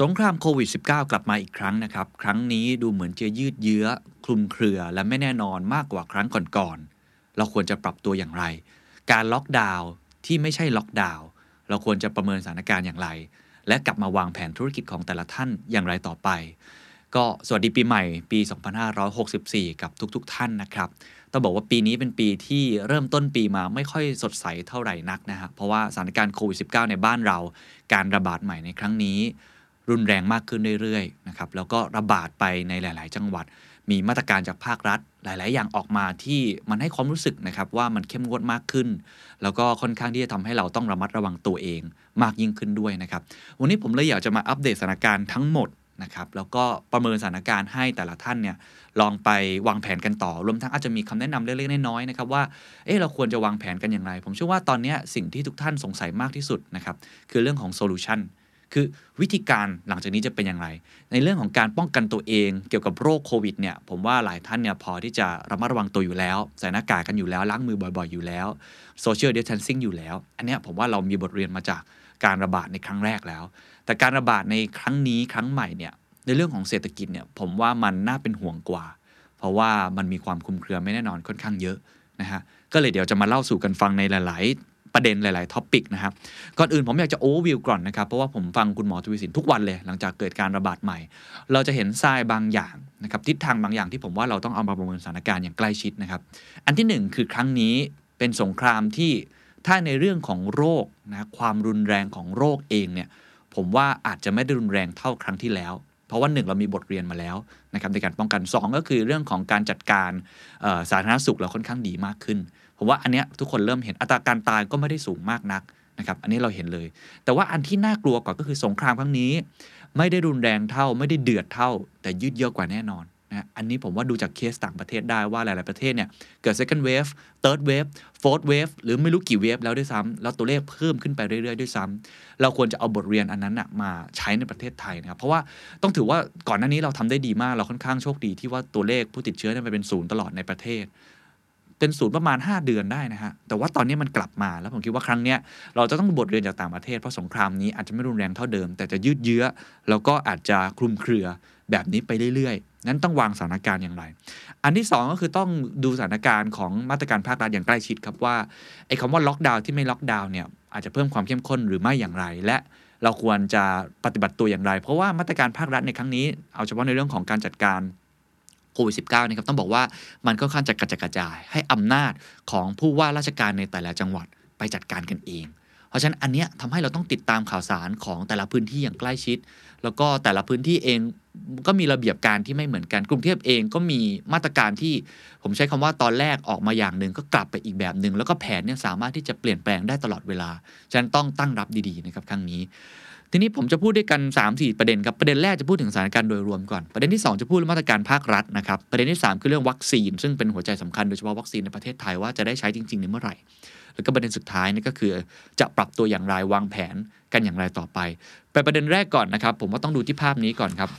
สงครามโควิด -19 กลับมาอีกครั้งนะครับ ครั้งนี้ดูเหมือนจะยืดเยื้อ คลุมเครือ และไม่แน่นอนมากกว่าครั้งก่อนๆ เราควรจะปรับตัวอย่างไร การล็อกดาวน์ที่ไม่ใช่ล็อกดาวน์เราควรจะประเมินสถานการณ์อย่างไร และกลับมาวางแผนธุรกิจของแต่ละท่านอย่างไรต่อไป ก็สวัสดีปีใหม่ปี 2564 กับทุกๆทท่านนะครับ ต้องบอกว่าปีนี้เป็นปีที่เริ่มต้นปีมาไม่ค่อยสดใสเท่าไหร่นักนะฮะเพราะว่าสถานการณ์โควิด -19 ในบ้านเรา การระบาดใหม่ในครั้งนี้ รุนแรงมากขึ้นเรื่อยๆนะครับแล้วก็ระบาดไปในหลาย ๆ จังหวัด มีมาตรการจากภาครัฐ หลาย ๆ อย่างออกมาที่มันให้ความรู้สึกนะครับว่ามันเข้มงวดมากขึ้น แล้วก็ค่อนข้างที่จะทำให้เราต้องระมัดระวังตัวเองมากยิ่งขึ้นด้วยนะครับวันนี้ผมเลยอยากจะมาอัปเดตสถานการณ์ทั้งหมดนะครับแล้วก็ประเมินสถานการณ์ให้แต่ละท่านเนี่ยลองไปวางแผนกันต่อ รวมทั้งอาจจะมีคำแนะนำเล็กๆน้อยๆนะครับว่าเอ๊เราควรจะวางแผนกันอย่างไร ผมเชื่อว่าตอนนี้สิ่งที่ทุกท่านสงสัยมากที่สุดนะครับคือเรื่องของ solution คือวิธีการหลังจากนี้จะเป็นอย่างไร ในเรื่องของการป้องกันตัวเองเกี่ยวกับโรคโควิดเนี่ยผมว่าหลายท่านเนี่ยพอที่จะระมัดระวังตัวอยู่แล้ว ใส่หน้ากากกันอยู่แล้ว ล้างมือบ่อยๆ อยู่แล้วโซเชียลเด t ทนซิ่งอยู่แล้ว อันนี้ผมว่าเรามีบทเรียนมาจากการระบาดในครั้งแรกแล้ว แต่การระบาดในครั้งนี้ครั้งใหม่เนี่ยในเรื่องของเศรษฐกิจเนี่ยผมว่ามันน่าเป็นห่วงกว่า เพราะว่ามันมีความคลุมเครือไม่แน่นอนค่อนข้างเยอะนะฮะก็เลยเดี๋ยวจะมาเล่าสู่กันฟังในหลาย ประเด็นหลาย ๆ topic นะครับ ก่อนอื่นผมอยากจะโอเวอร์วิวก่อนนะครับ เพราะว่าผมฟังคุณหมอทวีศิลป์ทุกวันเลย หลังจากเกิดการระบาดใหม่ เราจะเห็นทรายบางอย่างนะครับทิศทางบางอย่างที่ผมว่าเราต้องเอามาประเมินสถานการณ์อย่างใกล้ชิดนะครับ อันที่หนึ่งคือครั้งนี้เป็นสงครามที่ถ้าในเรื่องของโรคนะความรุนแรงของโรคเองเนี่ยผมว่าอาจจะไม่ได้รุนแรงเท่าครั้งที่แล้ว เพราะว่าหนึ่งเรามีบทเรียนมาแล้วนะครับในการป้องกัน 2 ก็คือเรื่องของการจัดการสาธารณสุขเราค่อนข้างดีมากขึ้น ผมว่าอันเนี้ยทุกคนเริ่มเห็นอัตราการตายก็ไม่ได้สูงมากนักนะครับอันนี้เราเห็นเลย แต่ว่าอันที่น่ากลัวกว่าก็คือสงครามครั้งนี้ ไม่ได้รุนแรงเท่า ไม่ได้เดือดเท่า แต่ยืดเยื้อกว่าแน่นอน นะอันนี้ผมว่าดูจากเคสต่างประเทศได้ว่าหลาย ๆ ประเทศเนี่ย เกิด second wave third wave fourth wave หรือไม่รู้กี่เวฟแล้วด้วยซ้ำแล้วตัวเลขเพิ่มขึ้นไปเรื่อย ๆ ด้วยซ้ำเราควรจะเอาบทเรียนอันนั้นนะมาใช้ในประเทศไทยนะครับ เพราะว่าต้องถือว่าก่อนหน้านี้เราทำได้ดีมากเราค่อนข้างโชคดีที่ว่าตัวเลขผู้ติดเชื้อเนี่ยเป็นศูนย์ตลอดในประเทศเป็นศูนย์ประมาณ 5 เดือนได้นะฮะ แต่ว่าตอนนี้มันกลับมา แล้วผมคิดว่าครั้งเนี้ยเราจะต้องบทเรียนจากต่างประเทศ เพราะสงครามนี้อาจจะไม่รุนแรงเท่าเดิม แต่จะยืดเยื้อ แล้วก็อาจจะคลุมเครือแบบนี้ไปเรื่อย นั้นต้องวางสถานการณ์อย่างไร อันที่ 2 ก็คือต้องดูสถานการณ์ของมาตรการภาครัฐอย่างใกล้ชิดครับว่าไอ้คำว่าล็อกดาวน์ที่ไม่ล็อกดาวน์เนี่ยอาจจะเพิ่มความเข้มข้นหรือไม่อย่างไร และเราควรจะปฏิบัติตัวอย่างไร เพราะว่ามาตรการภาครัฐในครั้งนี้ เอาเฉพาะในเรื่องของการจัดการโควิด -19 นะครับต้องบอกว่ามันก็ค่อนข้างจะกระจกระจาย ให้อำนาจของผู้ว่าราชการในแต่ละจังหวัดไปจัดการกันเอง เพราะฉะนั้นอันเนี้ยทำให้เราต้องติดตามข่าวสารของแต่ละพื้นที่อย่างใกล้ชิด แล้วก็แต่ละพื้นที่เองก็มีระเบียบการที่ไม่เหมือนกัน กรุงเทพเองก็มีมาตรการที่ผมใช้คำว่าตอนแรกออกมาอย่างหนึ่งก็กลับไปอีกแบบหนึ่งแล้วก็แผนเนี่ยสามารถที่จะเปลี่ยนแปลงได้ตลอดเวลาฉะนั้นต้องตั้งรับดีๆนะครับครั้งนี้ ทีนี้ผมจะพูดด้วยกัน 3-4 ประเด็นครับประเด็นแรกจะพูดถึงสถานการณ์โดยรวมก่อนประเด็นที่ 2 จะพูดเรื่องมาตรการภาครัฐนะครับประเด็นที่ 3 คือเรื่องวัคซีน ซึ่งเป็นหัวใจสำคัญโดยเฉพาะวัคซีนในประเทศไทยว่าจะได้ใช้จริงๆในเมื่อไหร่แล้วก็ประเด็นสุดท้ายนี่ก็คือจะปรับตัวอย่างไรวางแผน กันอย่างไรต่อไป ไปประเด็นแรกก่อนนะครับ ผมว่าต้องดูที่ภาพนี้ก่อนครับ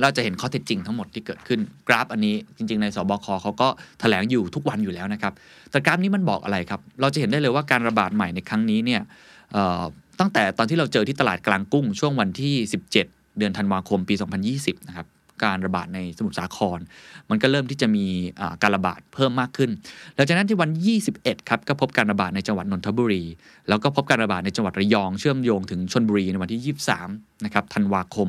เราจะเห็นข้อเท็จจริงทั้งหมดที่เกิดขึ้น กราฟอันนี้จริง ๆ ในสบคเขาก็แถลงอยู่ทุกวันอยู่แล้วนะครับ แต่กราฟนี้มันบอกอะไรครับ เราจะเห็นได้เลยว่าการระบาดใหม่ในครั้งนี้เนี่ยตั้งแต่ตอนที่เราเจอที่ตลาดกลางกุ้งช่วงวันที่ 17 เดือนธันวาคมปี 2020 นะครับ การระบาดในสมุทรสาคร มันก็เริ่มที่จะมีการระบาดเพิ่มมากขึ้น หลังจากนั้นที่วัน 21 ครับก็พบการระบาดในจังหวัดนนทบุรี แล้วก็พบการระบาดในจังหวัดระยองเชื่อมโยงถึงชนบุรีในวันที่ 23 นะครับธันวาคม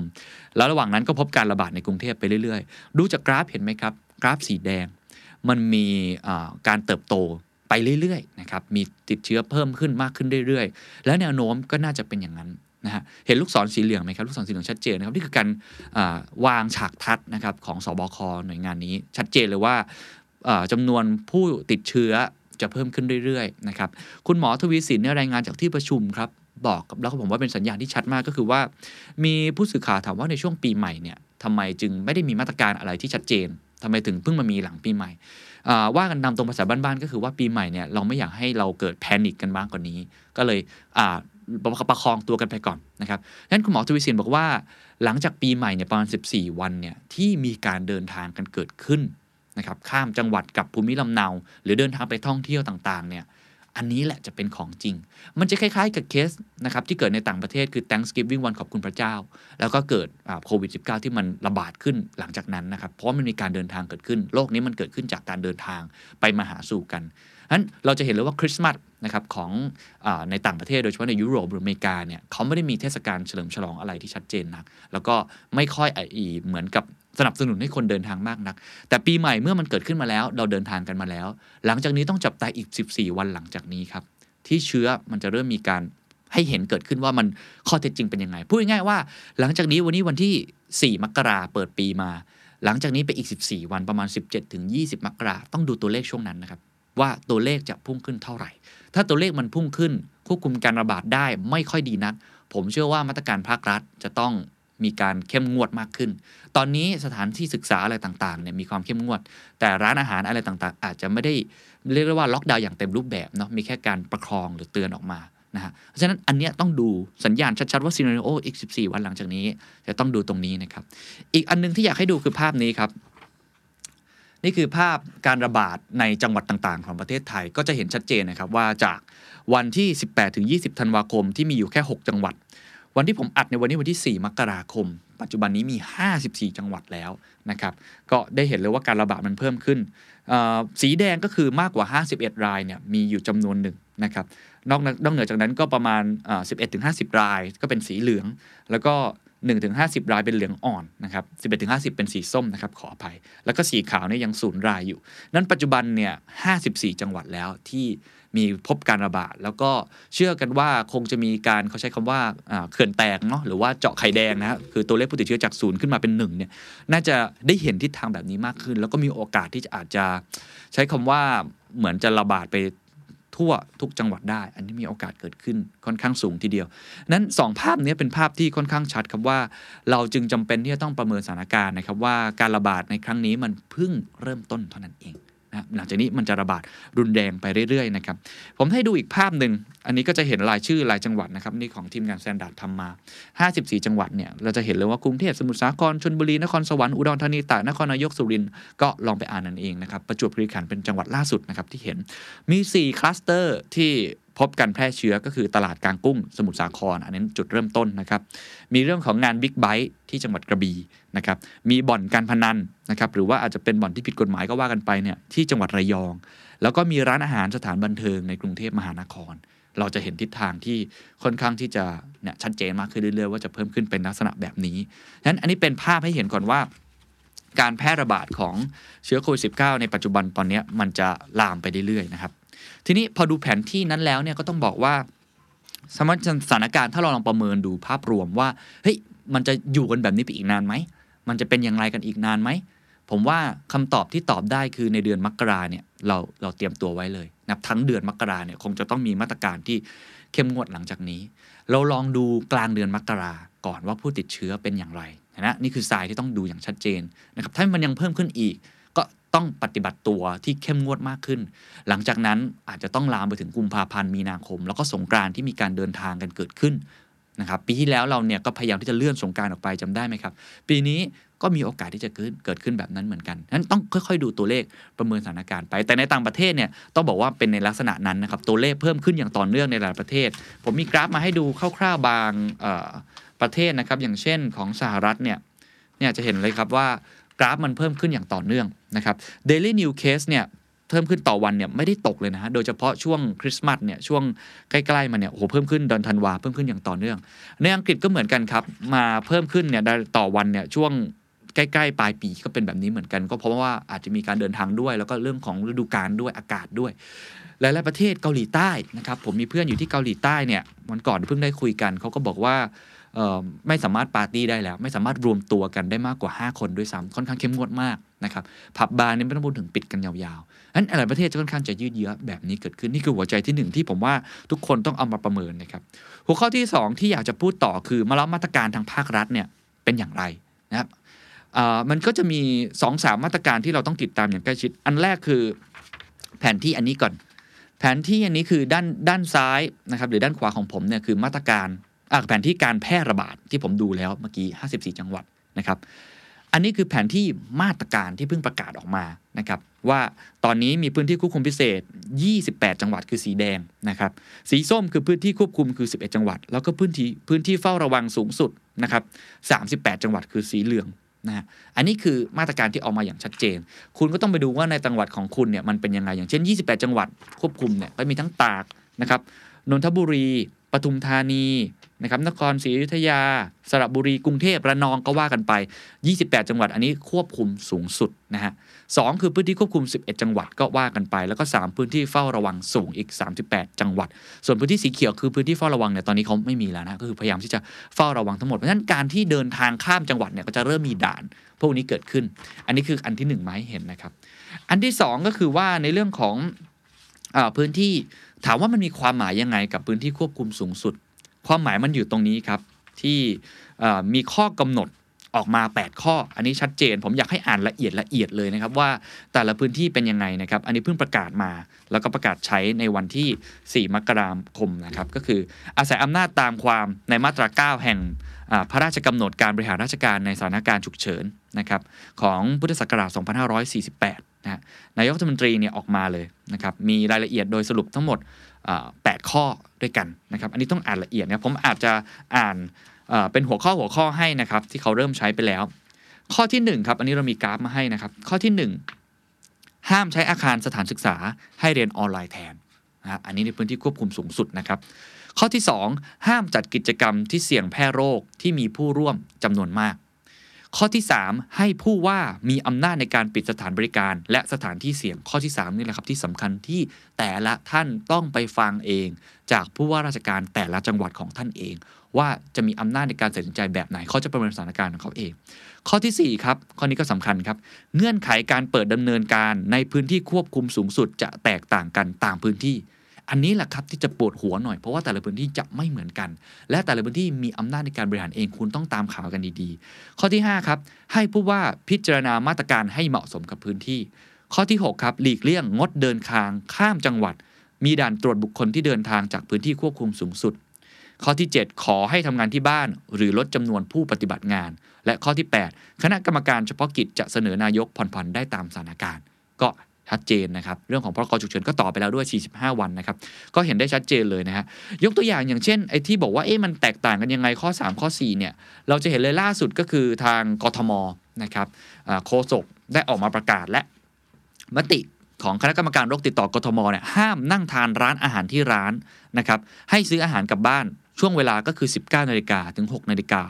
แล้วระหว่างนั้นก็พบการระบาดในกรุงเทพไปเรื่อยๆ ดูจากกราฟเห็นไหมครับ กราฟสีแดง มันมีการเติบโตไปเรื่อยๆนะครับ มีติดเชื้อเพิ่มขึ้นมากขึ้นเรื่อยๆ แล้วแนวโน้มก็น่าจะเป็นอย่างนั้น นะฮะเห็นลูกศรสีเหลืองไหมครับลูกศรสีเหลืองชัดเจนนะครับนี่คือการวางฉากทัดนะครับของสบคหน่วยงานนี้ ชัดเจนเลยว่าจำนวนผู้ติดเชื้อจะเพิ่มขึ้นเรื่อยๆนะครับคุณหมอทวีสินเนี่ยรายงานจากที่ประชุมครับบอกแล้วผมว่าเป็นสัญญาณที่ชัดมากก็คือว่า มีผู้สื่อข่าวถามว่าในช่วงปีใหม่เนี่ยทำไมจึงไม่ได้มีมาตรการอะไรที่ชัดเจนทำไมถึงเพิ่งมามีหลังปีใหม่ว่ากันตามตรงภาษาบ้านๆก็คือว่าปีใหม่เนี่ยเราไม่อยากให้เราเกิดแพนิคกันบ้างกว่านี้ ก็เลย ประคองตัวกันไปก่อนนะครับนั้นคุณหมอทวีสินบอกว่า หลังจากปีใหม่เนี่ยประมาณ 14 วันเนี่ยที่มีการเดินทางกันเกิดขึ้นนะครับข้ามจังหวัดกับภูมิลำเนา หรือเดินทางไปท่องเที่ยวต่างๆเนี่ยอันนี้แหละจะเป็นของจริง มันจะคล้ายๆกับเคสนะครับที่เกิดในต่างประเทศคือ Thanksgiving วันขอบคุณพระเจ้า แล้วก็เกิดโควิด -19 ที่มันระบาดขึ้นหลังจากนั้นนะครับ เพราะมันมีการเดินทางเกิดขึ้นโลกนี้มันเกิดขึ้นจากการเดินทางไปมาหาสู่กัน นั้นเราจะเห็นเลยว่าคริสต์มาสนะครับของอในต่างประเทศโดยเฉพาะในยุโรปหรืออเมริกาเนี่ยเขาไม่ได้มีเทศกาลเฉลิมฉลองอะไรที่ชัดเจนนัก แล้วก็ไม่ค่อยอีเหมือนกับสนับสนุนให้คนเดินทางมากนัก แต่ปีใหม่เมื่อมันเกิดขึ้นมาแล้ว เราเดินทางกันมาแล้ว หลังจากนี้ต้องจับตาอีก 14 วันหลังจากนี้ครับที่เชื้อมันจะเริ่มมีการให้เห็นเกิดขึ้นว่ามันข้อเท็จจริงเป็นยังไง พูดง่ายๆว่า หลังจากนี้วันนี้วันที่ 4 มกราเปิดปีมา หลังจากนี้ไปอีก 14 วันประมาณ 17ถึง20 มกราต้องดูตัวเลขช่วงนั้นนะครับ ว่าตัวเลขจะพุ่งขึ้นเท่าไหร่ ถ้าตัวเลขมันพุ่งขึ้น ควบคุมการระบาดได้ไม่ค่อยดีนัก ผมเชื่อว่ามาตรการภาครัฐจะต้องมีการเข้มงวดมากขึ้น ตอนนี้สถานที่ศึกษาอะไรต่างๆเนี่ยมีความเข้มงวด แต่ร้านอาหารอะไรต่างๆ อาจจะไม่ได้เรียกได้ว่าล็อกดาวน์อย่างเต็มรูปแบบเนาะ มีแค่การประคองหรือเตือนออกมานะฮะ เพราะฉะนั้นอันเนี้ยต้องดูสัญญาณชัดๆว่าซีนารีโออีก 14 วันหลังจากนี้ จะต้องดูตรงนี้นะครับ อีกอันนึงที่อยากให้ดูคือภาพนี้ครับ นี่คือภาพการระบาดในจังหวัดต่างๆ ของประเทศไทยก็จะเห็นชัดเจนนะครับว่าจากวันที่ 18ถึง20 ธันวาคมที่มีอยู่แค่ 6 จังหวัด วันที่ผมอัดในวันนี้วันที่ 4 มกราคม ปัจจุบันนี้มี 54 จังหวัดแล้วนะครับ ก็ได้เห็นเลยว่าการระบาดมันเพิ่มขึ้น สีแดงก็คือมากกว่า 51 รายเนี่ยมีอยู่จำนวนหนึ่งนะครับนอกนอกเหนือจากนั้นก็ประมาณ 11-50 ราย ก็เป็นสีเหลือง แล้วก็ 1-50 รายเป็นเหลืองอ่อนนะครับ11-50 เป็นสีส้มนะครับขออภัย แล้วก็สีขาวเนี่ยยังศูนย์รายอยู่ นั้นปัจจุบันเนี่ย 54 จังหวัดแล้วที่มีพบการระบาด แล้วก็เชื่อกันว่าคงจะมีการเขาใช้คำว่าเขื่อนแตกเนาะหรือว่าเจาะไข่แดงนะคือตัวเลขผู้ติดเชื้อจากศูนย์ขึ้นมาเป็นหนึ่งเนี่ยน่าจะได้เห็นทิศทางแบบนี้มากขึ้น แล้วก็มีโอกาสที่จะอาจจะใช้คำว่าเหมือนจะระบาดไป ทั่วทุกจังหวัดได้ อันนี้มีโอกาสเกิดขึ้นค่อนข้างสูงทีเดียว นั้น 2 ภาพนี้เป็นภาพที่ค่อนข้างชัดครับว่า เราจึงจำเป็นที่จะต้องประเมินสถานการณ์นะครับว่าการระบาดในครั้งนี้มันเพิ่งเริ่มต้นเท่านั้นเอง นะหลังจากนี้มันจะระบาดรุนแรงไปเรื่อยๆนะครับผมให้ดูอีกภาพหนึ่งอันนี้ก็จะเห็นรายชื่อรายจังหวัดนะครับนี่ของทีมงานแซนด์ดทำมา 54 จังหวัดเนี่ยเราจะเห็นเลยว่ากรุงเทพสมุทรสาครชลบุรีนครสวรรค์อุดรธานีตากนครนายกสุรินทร์ก็ลองไปอ่านกันเองนะครับประจวบคีรีขันธ์เป็นจังหวัดล่าสุดนะครับที่เห็นมี 4 คลัสเตอร์ที่ พบการแพร่เชื้อก็คือตลาดกลางกุ้งสมุทรสาคร อันนี้จุดเริ่มต้นนะครับ มีเรื่องของงานบิ๊กไบค์ที่จังหวัดกระบี่นะครับ มีบ่อนการพนันนะครับหรือว่าอาจจะเป็นบ่อนที่ผิดกฎหมายก็ว่ากันไปเนี่ยที่จังหวัดระยอง แล้วก็มีร้านอาหารสถานบันเทิงในกรุงเทพมหานคร เราจะเห็นทิศทางที่ค่อนข้างที่จะเนี่ยชัดเจนมากขึ้นเรื่อยๆว่าจะเพิ่มขึ้นเป็นลักษณะแบบนี้ฉะนั้นอันนี้เป็นภาพให้เห็นก่อนว่าการแพร่ระบาดของเชื้อโควิด -19 ในปัจจุบันตอนนี้มันจะลามไปเรื่อยๆนะครับ ทีนี้พอดูแผนที่นั้นแล้วเนี่ยก็ต้องบอกว่าสมมติสถานการณ์ถ้าเราลองประเมินดูภาพรวมว่าเฮ้ยมันจะอยู่กันแบบนี้ไปอีกนานไหมมันจะเป็นอย่างไรกันอีกนานไหมผมว่าคำตอบที่ตอบได้คือในเดือนมกราเนี่ยเราเราเตรียมตัวไว้เลยนะทั้งเดือนมกราเนี่ยคงจะต้องมีมาตรการที่เข้มงวดหลังจากนี้ เราลองดูกลางเดือนมกราก่อนว่าผู้ติดเชื้อเป็นอย่างไรนะนี่คือสายที่ต้องดูอย่างชัดเจนนะครับถ้ามันยังเพิ่มขึ้นอีก ต้องปฏิบัติตัวที่เข้มงวดมากขึ้น หลังจากนั้นอาจจะต้องลามไปถึงกุมภาพันธ์มีนาคม แล้วก็สงกรานที่มีการเดินทางกันเกิดขึ้นนะครับปีที่แล้วเราเนี่ยก็พยายามที่จะเลื่อนสงการออกไปจำได้ไหมครับ ปีนี้ก็มีโอกาสที่จะเกิดขึ้นแบบนั้นเหมือนกันนั้นต้องค่อยๆ ดูตัวเลขประเมินสถานการณ์ไป แต่ในต่างประเทศเนี่ยต้องบอกว่าเป็นในลักษณะนั้นนะครับตัวเลขเพิ่มขึ้นอย่างต่อเนื่องในหลายประเทศ ผมมีกราฟมาให้ดูคร่าวๆบางประเทศนะครับอย่างเช่นของสหรัฐเนี่ยเนี่ยจะเห็นเลยครับว่า กราฟมันเพิ่มขึ้นอย่างต่อเนื่องนะครับ Daily New Case เนี่ยเพิ่มขึ้นต่อวันเนี่ยไม่ได้ตกเลยนะฮะ โดยเฉพาะช่วงคริสต์มาสเนี่ยช่วงใกล้ๆมาเนี่ยโอ้โหเพิ่มขึ้นเดือนธันวาเพิ่มขึ้นอย่างต่อเนื่อง ในอังกฤษก็เหมือนกันครับ มาเพิ่มขึ้นเนี่ยต่อวันเนี่ยช่วงใกล้ๆ ปลายปีก็เป็นแบบนี้เหมือนกัน ก็เพราะว่าอาจจะมีการเดินทางด้วย แล้วก็เรื่องของฤดูกาลด้วยอากาศด้วย หลายๆประเทศเกาหลีใต้นะครับผมมีเพื่อนอยู่ที่เกาหลีใต้เนี่ยวันก่อนเพิ่งได้คุยกันเขาก็บอกว่า ไม่สามารถปาร์ตี้ได้แล้ว ไม่สามารถรวมตัวกันได้มากกว่า 5 คนด้วยซ้ำค่อนข้างเข้มงวดมากนะครับผับบาร์นี่ไม่ต้องพูดถึงปิดกันยาวๆนั้นหลายประเทศจะค่อนข้างจะยืดเยื้อแบบนี้เกิดขึ้นนี่คือหัวใจที่ 1 ที่ผมว่าทุกคนต้องเอามาประเมินนะครับหัวข้อที่ 2 ที่อยากจะพูดต่อคือมาแล้วมาตรการทางภาครัฐเนี่ยเป็นอย่างไรนะครับมันก็จะมี2อสามาตรการที่เราต้องติดตามอย่างใกล้ชิด อันแรกคือแผนที่อันนี้ก่อน แผนที่อันนี้คือด้านด้านซ้ายนะครับหรือด้านขวาของผมเนี่ยคือมาตรการ แผนที่การแพร่ระบาดที่ผมดูแล้วเมื่อกี้ 54 จังหวัดนะครับ อันนี้คือแผนที่มาตรการที่เพิ่งประกาศออกมานะครับว่าตอนนี้มีพื้นที่ควบคุมพิเศษ 28 จังหวัดคือสีแดงนะครับสีส้มคือพื้นที่ควบคุมคือ 11 จังหวัด แล้วก็พื้นที่พื้นที่เฝ้าระวังสูงสุดนะครับ38 จังหวัดคือสีเหลืองนะฮะอันนี้คือมาตรการที่ออกมาอย่างชัดเจน คุณก็ต้องไปดูว่าในจังหวัดของคุณเนี่ยมันเป็นยังไงอย่างเช่น 28 จังหวัดควบคุมเนี่ยก็มีทั้งตากนะครับนนทบุรีปทุมธานี นะครับนครศรีอยุธยา สระบุรีกรุงเทพระนองก็ว่ากันไป 28 จังหวัดอันนี้ควบคุมสูงสุดนะฮะสคือพื้นที่ควบคุม 11 จังหวัดก็ว่ากันไป แล้วก็ 3 พื้นที่เฝ้าระวังสูงอีก 38 จังหวัด ส่วนพื้นที่สีเขียวคือพื้นที่เฝ้าระวังเนี่ยตอนนี้เขาไม่มีแล้วนะก็คือพยายามที่จะเฝ้าระวังทั้งหมดเพราะฉะนั้นการที่เดินทางข้ามจังหวัดเนี่ยก็จะเริ่มมีด่าน พวกนี้เกิดขึ้น อันนี้คืออันที่1มาให้เห็นนะครับ อันที่ 2 ก็คือว่าในเรื่องของอพื้นที่ถามว่ามันมีความหมายยังไงกับพื้นที่ควบคุมสูงสุด ความหมายมันอยู่ตรงนี้ครับ ที่มีข้อกำหนดออกมา 8 ข้อ อันนี้ชัดเจน ผมอยากให้อ่านละเอียดละเอียดเลยนะครับ ว่าแต่ละพื้นที่เป็นยังไงนะครับ อันนี้เพิ่งประกาศมา แล้วก็ประกาศใช้ในวันที่ 4 มกราคมนะครับ ก็คืออาศัยอำนาจตามความในมาตรา 9 แห่งพระราชกำหนดการบริหารราชการในสถานการณ์ฉุกเฉินนะครับของพุทธศักราช 2548 นะนายกรัฐมนตรีเนี่ยออกมาเลยนะครับมีรายละเอียดโดยสรุปทั้งหมด 8 ข้อด้วยกันนะครับอันนี้ต้องอ่านละเอียดนะผมอาจจะอ่านเป็นหัวข้อหัวข้อให้นะครับที่เขาเริ่มใช้ไปแล้ว ข้อที่1ครับอันนี้เรามีกราฟมาให้นะครับ ข้อที่ 1 ห้ามใช้อาคารสถานศึกษาให้เรียนออนไลน์แทนนะอันนี้ในพื้นที่ควบคุมสูงสุดนะครับข้อที่ 2 ห้ามจัดกิจกรรมที่เสี่ยงแพร่โรคที่มีผู้ร่วมจำนวนมาก ข้อที่ 3 ให้ผู้ว่ามีอำนาจในการปิดสถานบริการ และสถานที่เสี่ยงข้อที่ 3 นี่แหละครับที่สำคัญที่แต่ละท่านต้องไปฟังเอง จากผู้ว่าราชการแต่ละจังหวัดของท่านเอง ว่าจะมีอำนาจในการตัดสินใจแบบไหนเขาจะประเมินสถานการณ์ของเขาเอง ข้อที่ 4 ครับ ข้อนี้ก็สำคัญครับ เงื่อนไขการเปิดดำเนินการในพื้นที่ควบคุมสูงสุดจะแตกต่างกันตามพื้นที่ อันนี้แหละครับที่จะปวดหัวหน่อยเพราะว่าแต่ละพื้นที่จะไม่เหมือนกัน และแต่ละพื้นที่มีอำนาจในการบริหารเองคุณต้องตามข่าวกันดีๆ ข้อที่ 5 ครับ ให้ผู้ว่าพิจารณามาตรการให้เหมาะสมกับพื้นที่ ข้อที่ 6 ครับ หลีกเลี่ยงงดเดินทางข้ามจังหวัด มีด่านตรวจบุคคลที่เดินทางจากพื้นที่ควบคุมสูงสุด ข้อที่ 7 ขอให้ทำงานที่บ้าน หรือลดจำนวนผู้ปฏิบัติงาน และข้อที่ 8 คณะกรรมการเฉพาะกิจจะเสนอนายกผ่อนผันได้ตามสถานการณ์ ก็ ชัดเจนนะครับ เรื่องของพรกฉุกเฉินก็ต่อไปแล้วด้วย 45 วันนะครับ ก็เห็นได้ชัดเจนเลยนะฮะ ยกตัวอย่างอย่างเช่นไอ้ที่บอกว่า เอ๊ะ มันแตกต่างกันยังไงข้อ 3 ข้อ 4 เนี่ย เราจะเห็นเลยล่าสุดก็คือทางกทมนะครับโฆษกได้ออกมาประกาศและมติของคณะกรรมการโรคติดต่อกทมเนี่ยห้ามนั่งทานร้านอาหารที่ร้านนะครับให้ซื้ออาหารกลับบ้านช่วงเวลาก็คือ 19นาฬิกาถึง 6นาฬิกา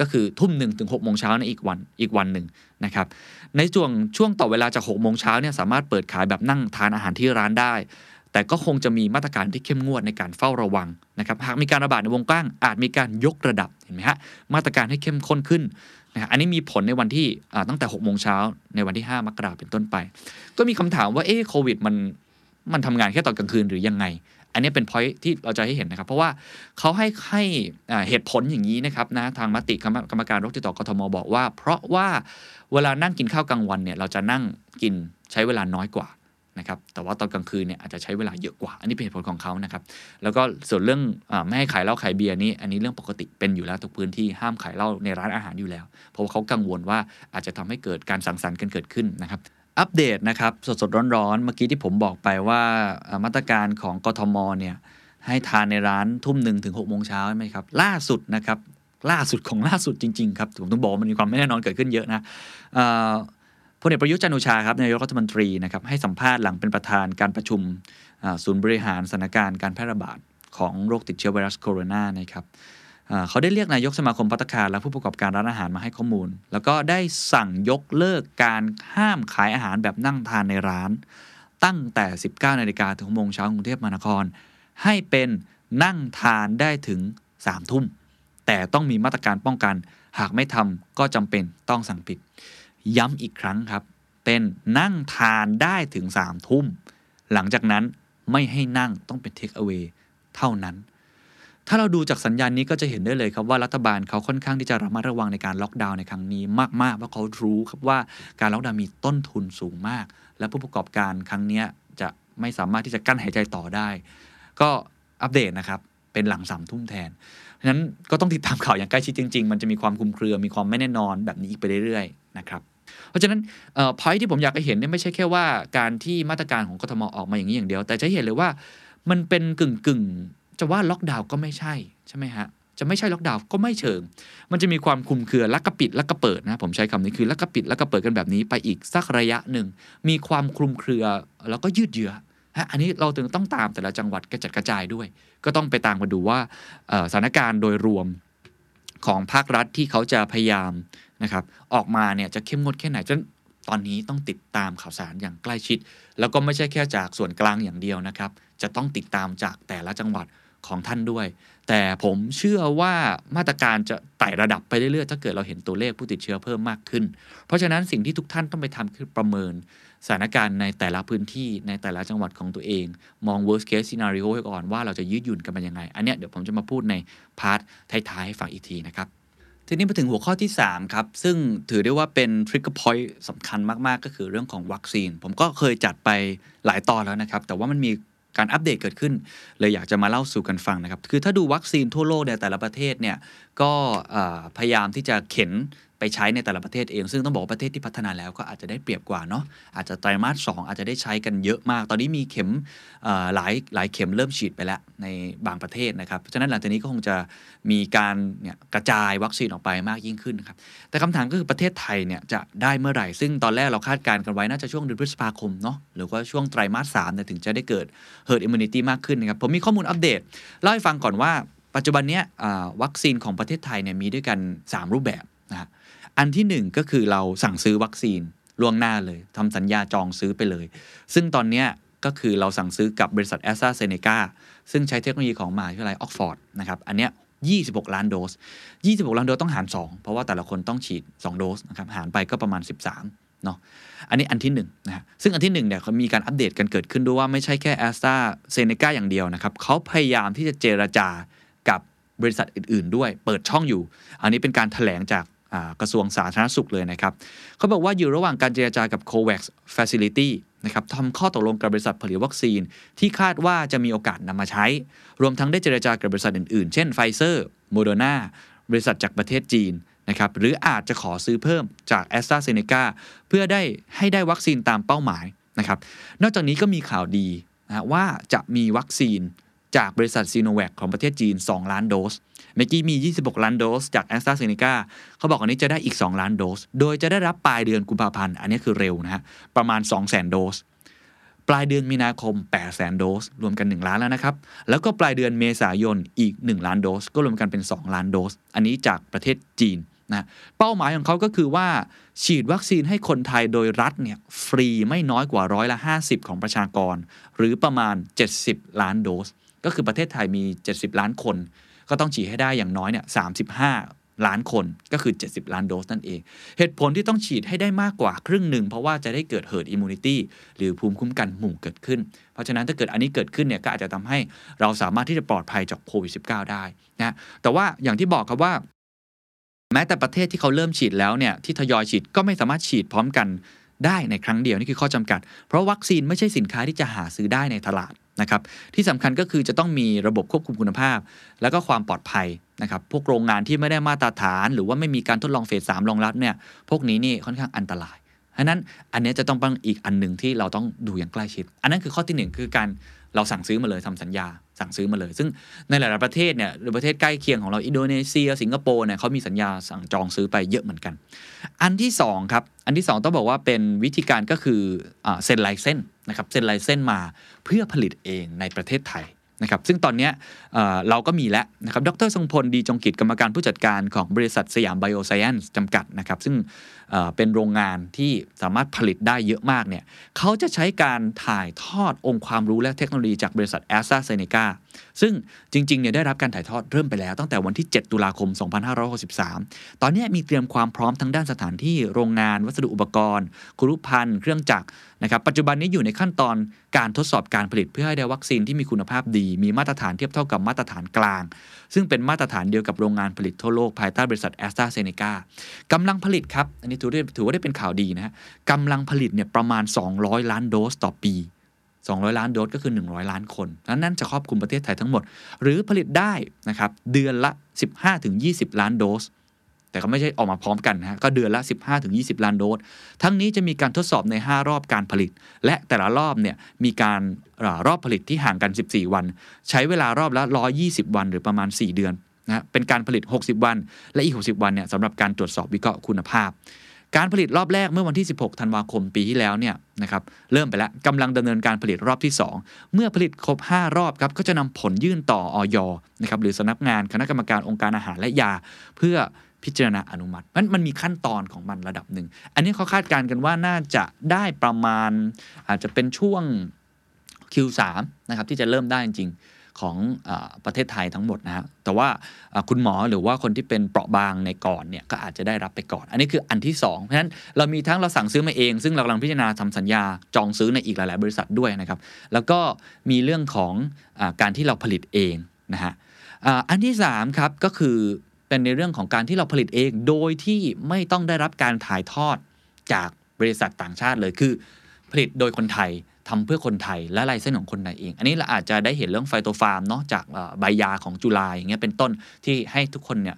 ก็คือทุ่มหนึ่งถึง6โมงเช้าในอีกวันอีกวันหนึ่งนะครับในช่วงช่วงต่อเวลาจาก6โมงเช้าเนี่ยสามารถเปิดขายแบบนั่งทานอาหารที่ร้านได้ แต่ก็คงจะมีมาตรการที่เข้มงวดในการเฝ้าระวังนะครับหากมีการระบาดในวงกว้าง อาจมีการยกระดับเห็นไหมฮะมาตรการให้เข้มข้นขึ้นนะอันนี้มีผลในวันที่ตั้งแต่6โมงเช้าในวันที่ 5 มกราเป็นต้นไป ก็มีคำถามว่าเอ๊ะโควิดมันมันทำงานแค่ตอนกลางคืนหรือยังไง อันนี้เป็นพอยที่เราจะให้เห็นนะครับ เพราะว่าเขาให้ให้เหตุผลอย่างนี้นะครับนะทางมติกรรมการโรคติดต่อกทมบอกว่า เพราะว่าเวลานั่งกินข้าวกลางวันเนี่ยเราจะนั่งกินใช้เวลาน้อยกว่านะครับแต่ว่าตอนกลางคืนเนี่ยอาจจะใช้เวลาเยอะกว่า อันนี้เป็นเหตุผลของเขานะครับ แล้วก็ส่วนเรื่องอไม่ให้ขายเหล้าขายเบียร์นี่อันนี้เรื่องปกติเป็นอยู่แล้วทุกพื้นที่ห้ามขายเหล้าในร้านอาหารอยู่แล้ว เพราะว่าเขากังวลว่าอาจจะทำให้เกิดการสังสรรค์กันเกิดขึ้นนะครับ อัปเดตนะครับสดๆ ร้อนๆ เมื่อกี้ที่ผมบอกไปว่ามาตรการของกทมเนี่ยให้ทานในร้านทุ่มหนึ่งถึงหกโมงเช้าใช่ไหมครับ ล่าสุดนะครับ ล่าสุดของล่าสุดจริง ๆ ครับ ผมต้องบอกมันมีความไม่แน่นอนเกิดขึ้นเยอะนะพลเอกประยุทธ์จันโอชาครับนายกรัฐมนตรีนะครับให้สัมภาษณ์หลังเป็นประธานการประชุมศูนย์บริหารสถานการณ์การแพร่ระบาดของโรคติดเชื้อไวรัสโคโรนานะครับ เขาได้เรียกนายกสมาคมพัตคารและผู้ประกอบการร้านอาหารมาให้ข้อมูล แล้วก็ได้สั่งยกเลิกการห้ามขายอาหารแบบนั่งทานในร้าน ตั้งแต่ 19นาฬิกาถึงโมงเช้ากรุงเทพมหานคร ให้เป็นนั่งทานได้ถึง3ทุ่ม แต่ต้องมีมาตรการป้องกัน หากไม่ทำก็จำเป็นต้องสั่งปิด ย้ำอีกครั้งครับ เป็นนั่งทานได้ถึง3ทุ่ม หลังจากนั้นไม่ให้นั่งต้องเป็นเทคเอาไว้เท่านั้น ถ้าเราดูจากสัญญาณนี้ก็จะเห็นได้เลยครับว่ารัฐบาลเขาค่อนข้างที่จะระมัดระวังในการล็อกดาวน์ในครั้งนี้มากๆเพราะเขารู้ครับว่าการล็อกดาวน์มีต้นทุนสูงมาก และผู้ประกอบการครั้งนี้จะไม่สามารถที่จะกั้นหายใจต่อได้ ก็อัปเดตนะครับเป็นหลังสามทุ่มแทนฉะนั้นก็ต้องติดตามข่าวอย่างใกล้ชิดจริง ๆ มันจะมีความคุมเครือมีความไม่แน่นอนแบบนี้อีกไปเรื่อยๆนะครับเพราะฉะนั้นพอยที่ผมอยากให้เห็นเนี่ยไม่ใช่แค่ว่าการที่มาตรการของกทมออกมาอย่างนี้อย่างเดียว แต่จะเห็นเลยว่ามันเป็นกึ่งกึ่ง จะว่าล็อกดาวน์ก็ไม่ใช่ใช่ไหมฮะจะไม่ใช่ล็อกดาวน์ก็ไม่เชิง มันจะมีความคุมเครือลักกระปิดลักกระเปิดนะผมใช้คำนี้คือลักกระปิดลักกระเปิดกันแบบนี้ไปอีกสักระยะหนึ่ง มีความคลุมเครือแล้วก็ยืดเยื้อฮะอันนี้เราถึงต้องตามแต่ละจังหวัดกระจัดกระจายด้วย ก็ต้องไปตามมาดูว่าสถานการณ์โดยรวมของภาครัฐที่เขาจะพยายามนะครับออกมาเนี่ยจะเข้มงวดแค่ไหนจนตอนนี้ต้องติดตามข่าวสารอย่างใกล้ชิด แล้วก็ไม่ใช่แค่จากส่วนกลางอย่างเดียวนะครับ จะต้องติดตามจากแต่ละจังหวัด ของท่านด้วย แต่ผมเชื่อว่ามาตรการจะไต่ระดับไปเรื่อยๆถ้าเกิดเราเห็นตัวเลขผู้ติดเชื้อเพิ่มมากขึ้น เพราะฉะนั้นสิ่งที่ทุกท่านต้องไปทำคือประเมินสถานการณ์ในแต่ละพื้นที่ในแต่ละจังหวัดของตัวเอง มอง worst case scenario ไว้ก่อนว่าเราจะยืดหยุ่นกันเป็นยังไง อันเนี้ยเดี๋ยวผมจะมาพูดใน part ท้ายๆให้ฟังอีกทีนะครับทีนี้มาถึงหัวข้อที่ 3 ครับ ซึ่งถือได้ว่าเป็น trigger point สำคัญมาก ๆ ก็คือเรื่องของวัคซีน ผมก็เคยจัดไปหลายตอนแล้วนะครับ แต่ว่ามันมี การอัปเดตเกิดขึ้น เลยอยากจะมาเล่าสู่กันฟังนะครับ คือถ้าดูวัคซีนทั่วโลกในแต่ละประเทศเนี่ยก็พยายามที่จะเข็น ไปใช้ในแต่ละประเทศเอง ซึ่งต้องบอกประเทศที่พัฒนาแล้วก็อาจจะได้เปรียบกว่าเนาะอาจจะไตรมาสสอาจจะได้ใช้กันเยอะมาก ตอนนี้มีเข็มหลายหลายเข็มเริ่มฉีดไปแล้วในบางประเทศนะครับเพราะฉะนั้นหลังจากนี้ก็คงจะมีการเนี่ยกระจายวัคซีนออกไปมากยิ่งขึ้นครับแต่คำถามก็คือประเทศไทยเนี่ยจะได้เมื่อไหร่ ซึ่งตอนแรกเราคาดการณ์กันไว้น่าจะช่วงเดือนพฤษภาคมเนาะหรือว่าช่วงไตรมาสสามเนี่ยถึงจะได้เกิด herd immunity มากขึ้นนะครับผมมีข้อมูลอัปเดตเล่าให้ฟังก่อนว่าปัจจุบันนี้วัคซีนของประเทศไทยเนี่ยมีด้วยกัน 3 รูปแบบนะ อันที่ 1 ก็คือเราสั่งซื้อวัคซีนล่วงหน้าเลยทำสัญญาจองซื้อไปเลย ซึ่งตอนนี้ก็คือเราสั่งซื้อกับบริษัทแอสตราเซเนกาซึ่งใช้เทคโนโลยีของมหาวิทยาลัยออกซ์ฟอร์ดนะครับ อันเนี้ย26 ล้านโดส 26 ล้านโดสต้องหาร 2 เพราะว่าแต่ละคนต้องฉีด 2 โดสนะครับหารไปก็ประมาณ 13เนาะอันนี้อันที่1นะฮะซึ่งอันที่1เนี่ยเขามีการอัปเดตกันเกิดขึ้นด้วยว่าไม่ใช่แค่แอสตราเซเนกาอย่างเดียวนะครับเขาพยายามที่จะเจรจากับบริษัทอื่น ๆ ด้วย เปิดช่องอยู่ อันนี้เป็นการแถลงจาก กระทรวงสาธารณสุขเลยนะครับเขาบอกว่าอยู่ระหว่างการเจรจากับ COVAX Facility นะครับทำข้อตกลงกับบริษัทผลิตวัคซีน ที่คาดว่าจะมีโอกาสนำมาใช้ รวมทั้งได้เจรจากับบริษัทอื่นๆ เช่นไฟเซอร์โมเดอร์นาบริษัทจากประเทศจีนนะครับหรืออาจจะขอซื้อเพิ่มจากแอสตราเซเนกาเพื่อได้ให้ได้วัคซีนตามเป้าหมายนะครับนอกจากนี้ก็มีข่าวดีนะว่าจะมีวัคซีนจากบริษัทซีโนแวคของประเทศจีน 2 ล้านโดส เมื่อกี้มี 26 ล้านโดส จากแอสตราเซเนกาเขาบอกอันนี้จะได้อีก 2 ล้านโดส โดยจะได้รับปลายเดือนกุมภาพันธ์ อันนี้คือเร็วนะฮะ ประมาณ 2 0 0 0 0 0 โดส ปลายเดือนมีนาคม8 0 0 0 0 0 โดส รวมกัน 1 ล้านแล้วนะครับ แล้วก็ปลายเดือนเมษายนอีก 1 ล้านโดส ก็รวมกันเป็น 2 ล้านโดส อันนี้จากประเทศจีนนะเป้าหมายของเขาก็คือว่า ฉีดวัคซีนให้คนไทยโดยรัฐเนี่ยฟรีไม่น้อยกว่าร้อยละ 50 ของประชากร หรือประมาณ 70 ล้านโดส ก็คือประเทศไทยมี 70 ล้านคน ก็ต้องฉีดให้ได้อย่างน้อยเนี่ย35ล้านคนก็คือ 70 ล้านโดสนั่นเอง เหตุผลที่ต้องฉีดให้ได้มากกว่าครึ่งหนึ่ง เพราะว่าจะได้เกิด herd immunity หรือภูมิคุ้มกันหมู่เกิดขึ้น เพราะฉะนั้นถ้าเกิดอันนี้เกิดขึ้นเนี่ยก็อาจจะทำให้เราสามารถที่จะปลอดภัยจากโควิด -19 ได้นะแต่ว่าอย่างที่บอกครับว่า แม้แต่ประเทศที่เขาเริ่มฉีดแล้วเนี่ยที่ทยอยฉีดก็ไม่สามารถฉีดพร้อมกันได้ในครั้งเดียวนี่คือข้อจำกัด เพราะวัคซีนไม่ใช่สินค้าที่จะหาซื้อได้ในตลาด นะครับที่สำคัญก็คือจะต้องมีระบบควบคุมคุณภาพ แล้วก็ความปลอดภัยนะครับพวกโรงงานที่ไม่ได้มาตรฐาน หรือว่าไม่มีการทดลองเฟสสามรองรับเนี่ยพวกนี้นี่ค่อนข้างอันตรายเพราะนั้นอันนี้จะต้องเป็นอีกอันหนึ่งที่เราต้องดูอย่างใกล้ชิด อันนั้นคือข้อที่ 1 คือการเราสั่งซื้อมาเลยทำสัญญา สั่งซื้อมาเลย ซึ่งในหลาย ๆ ประเทศเนี่ยหรือประเทศใกล้เคียงของเราอินโดนีเซีย สิงคโปร์เนี่ยเขามีสัญญาสั่งจองซื้อไปเยอะเหมือนกัน อันที่2ครับอันที่ 2 ต้องบอกว่าเป็นวิธีการก็คือเซ็น license นะครับเซ็น license มาเพื่อผลิตเองในประเทศไทยนะครับซึ่งตอนนี้เราก็มีแล้วนะครับดรทรงพลดีจงกิจกรรมการผู้จัดการของบริษัทสยามไบโอไซเอนซ์จำกัดนะครับซึ่ง เป็นโรงงานที่สามารถผลิตได้เยอะมากเนี่ยเขาจะใช้การถ่ายทอดองค์ความรู้และเทคโนโลยีจากบริษัทแอสตราเซเนกาซึ่งจริงๆเนี่ยได้รับการถ่ายทอดเริ่มไปแล้วตั้งแต่วันที่ 7 ตุลาคม 2563 ตอนนี้มีเตรียมความพร้อมทั้งด้านสถานที่โรงงาน วัสดุอุปกรณ์คุรุพันธ์เครื่องจักรนะครับปัจจุบันนี้อยู่ในขั้นตอนการทดสอบการผลิตเพื่อให้ได้วัคซีนที่มีคุณภาพดี มีมาตรฐานเทียบเท่ากับมาตรฐานกลาง ซึ่งเป็นมาตรฐานเดียวกับโรงงานผลิตทั่วโลกภายใต้บริษัทแอสตราเซเนกากำลังผลิตครับ อันนี้ถือได้ถือว่าได้เป็นข่าวดีนะฮะกำลังผลิตเนี่ยประมาณ 200 ล้านโดสต่อปี 200 ล้านโดสก็คือ 100 ล้านคนนั้นนั่นจะครอบคลุมประเทศไทยทั้งหมด หรือผลิตได้นะครับเดือนละ 15-20 ล้านโดส แต่ก็ไม่ใช่ออกมาพร้อมกันนะก็เดือนละ 15-20 ล้านโดส ทั้งนี้จะมีการทดสอบใน 5 รอบการผลิต และแต่ละรอบเนี่ยมีการรอบผลิตที่ห่างกัน 14 วัน ใช้เวลารอบละ 120 วันหรือประมาณ 4 เดือนนะเป็นการผลิต 60 วัน และอีก 60 วันเนี่ยสำหรับการตรวจสอบวิเคราะห์คุณภาพ การผลิตรอบแรกเมื่อวันที่ 16 ธันวาคมปีที่แล้วเนี่ยนะครับเริ่มไปแล้วกำลังดำเนินการผลิตรอบที่ 2 เมื่อผลิตครบ 5 รอบครับก็จะนำผลยื่นต่อออยนะครับหรือสำนักงานคณะกรรมการองค์การอาหารและยา เพื่อ พิจารณาอนุมัติมันมันมีขั้นตอนของมันระดับหนึ่ง อันนี้เขาคาดการณ์กันว่าน่าจะได้ประมาณอาจจะเป็นช่วง Q3 นะครับที่จะเริ่มได้จริงของอประเทศไทยทั้งหมดนะฮะแต่ว่าคุณหมอหรือว่าคนที่เป็นเปราะบางในก่อนเนี่ยก็อาจจะได้รับไปก่อน อันนี้คืออันที่ 2 เพราะฉะนั้นเรามีทั้งเราสั่งซื้อมาเอง ซึ่งเรากำลังพิจารณาทำสัญญาจองซื้อในอีกหลาย ๆ บริษัทด้วยนะครับ แล้วก็มีเรื่องของอการที่เราผลิตเองนะฮะอันที่3ครับก็คือ เป็นในเรื่องของการที่เราผลิตเองโดยที่ไม่ต้องได้รับการถ่ายทอดจากบริษัทต่างชาติเลยคือ ผลิตโดยคนไทยทำเพื่อคนไทยและลายเส้นของคนไทยเอง อันนี้เราอาจจะได้เห็นเรื่องไฟโตฟาร์มเนาะจากใบยาของจุฬาอย่างเงี้ยเป็นต้นที่ให้ทุกคนเนี่ย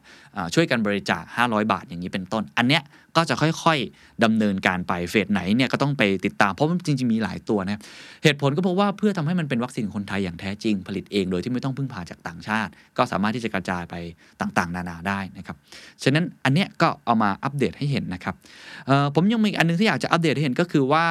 ช่วยกันบริจาค 500 บาทอย่างนี้เป็นต้น อันเนี้ยก็จะค่อยๆดำเนินการไปเฟสไหนเนี่ยก็ต้องไปติดตาม เพราะมันจริงๆมีหลายตัวนะครับเหตุผลก็เพราะว่าเพื่อทำให้มันเป็นวัคซีนคนไทยอย่างแท้จริง ผลิตเองโดยที่ไม่ต้องพึ่งพาจากต่างชาติ ก็สามารถที่จะกระจายไปต่างๆ นานาได้นะครับฉะนั้นอันเนี้ยก็เอามาอัปเดตให้เห็นนะครับผมยังมีอันนึงที่อยากจะอัปเดตให้เห็นก็คือว่า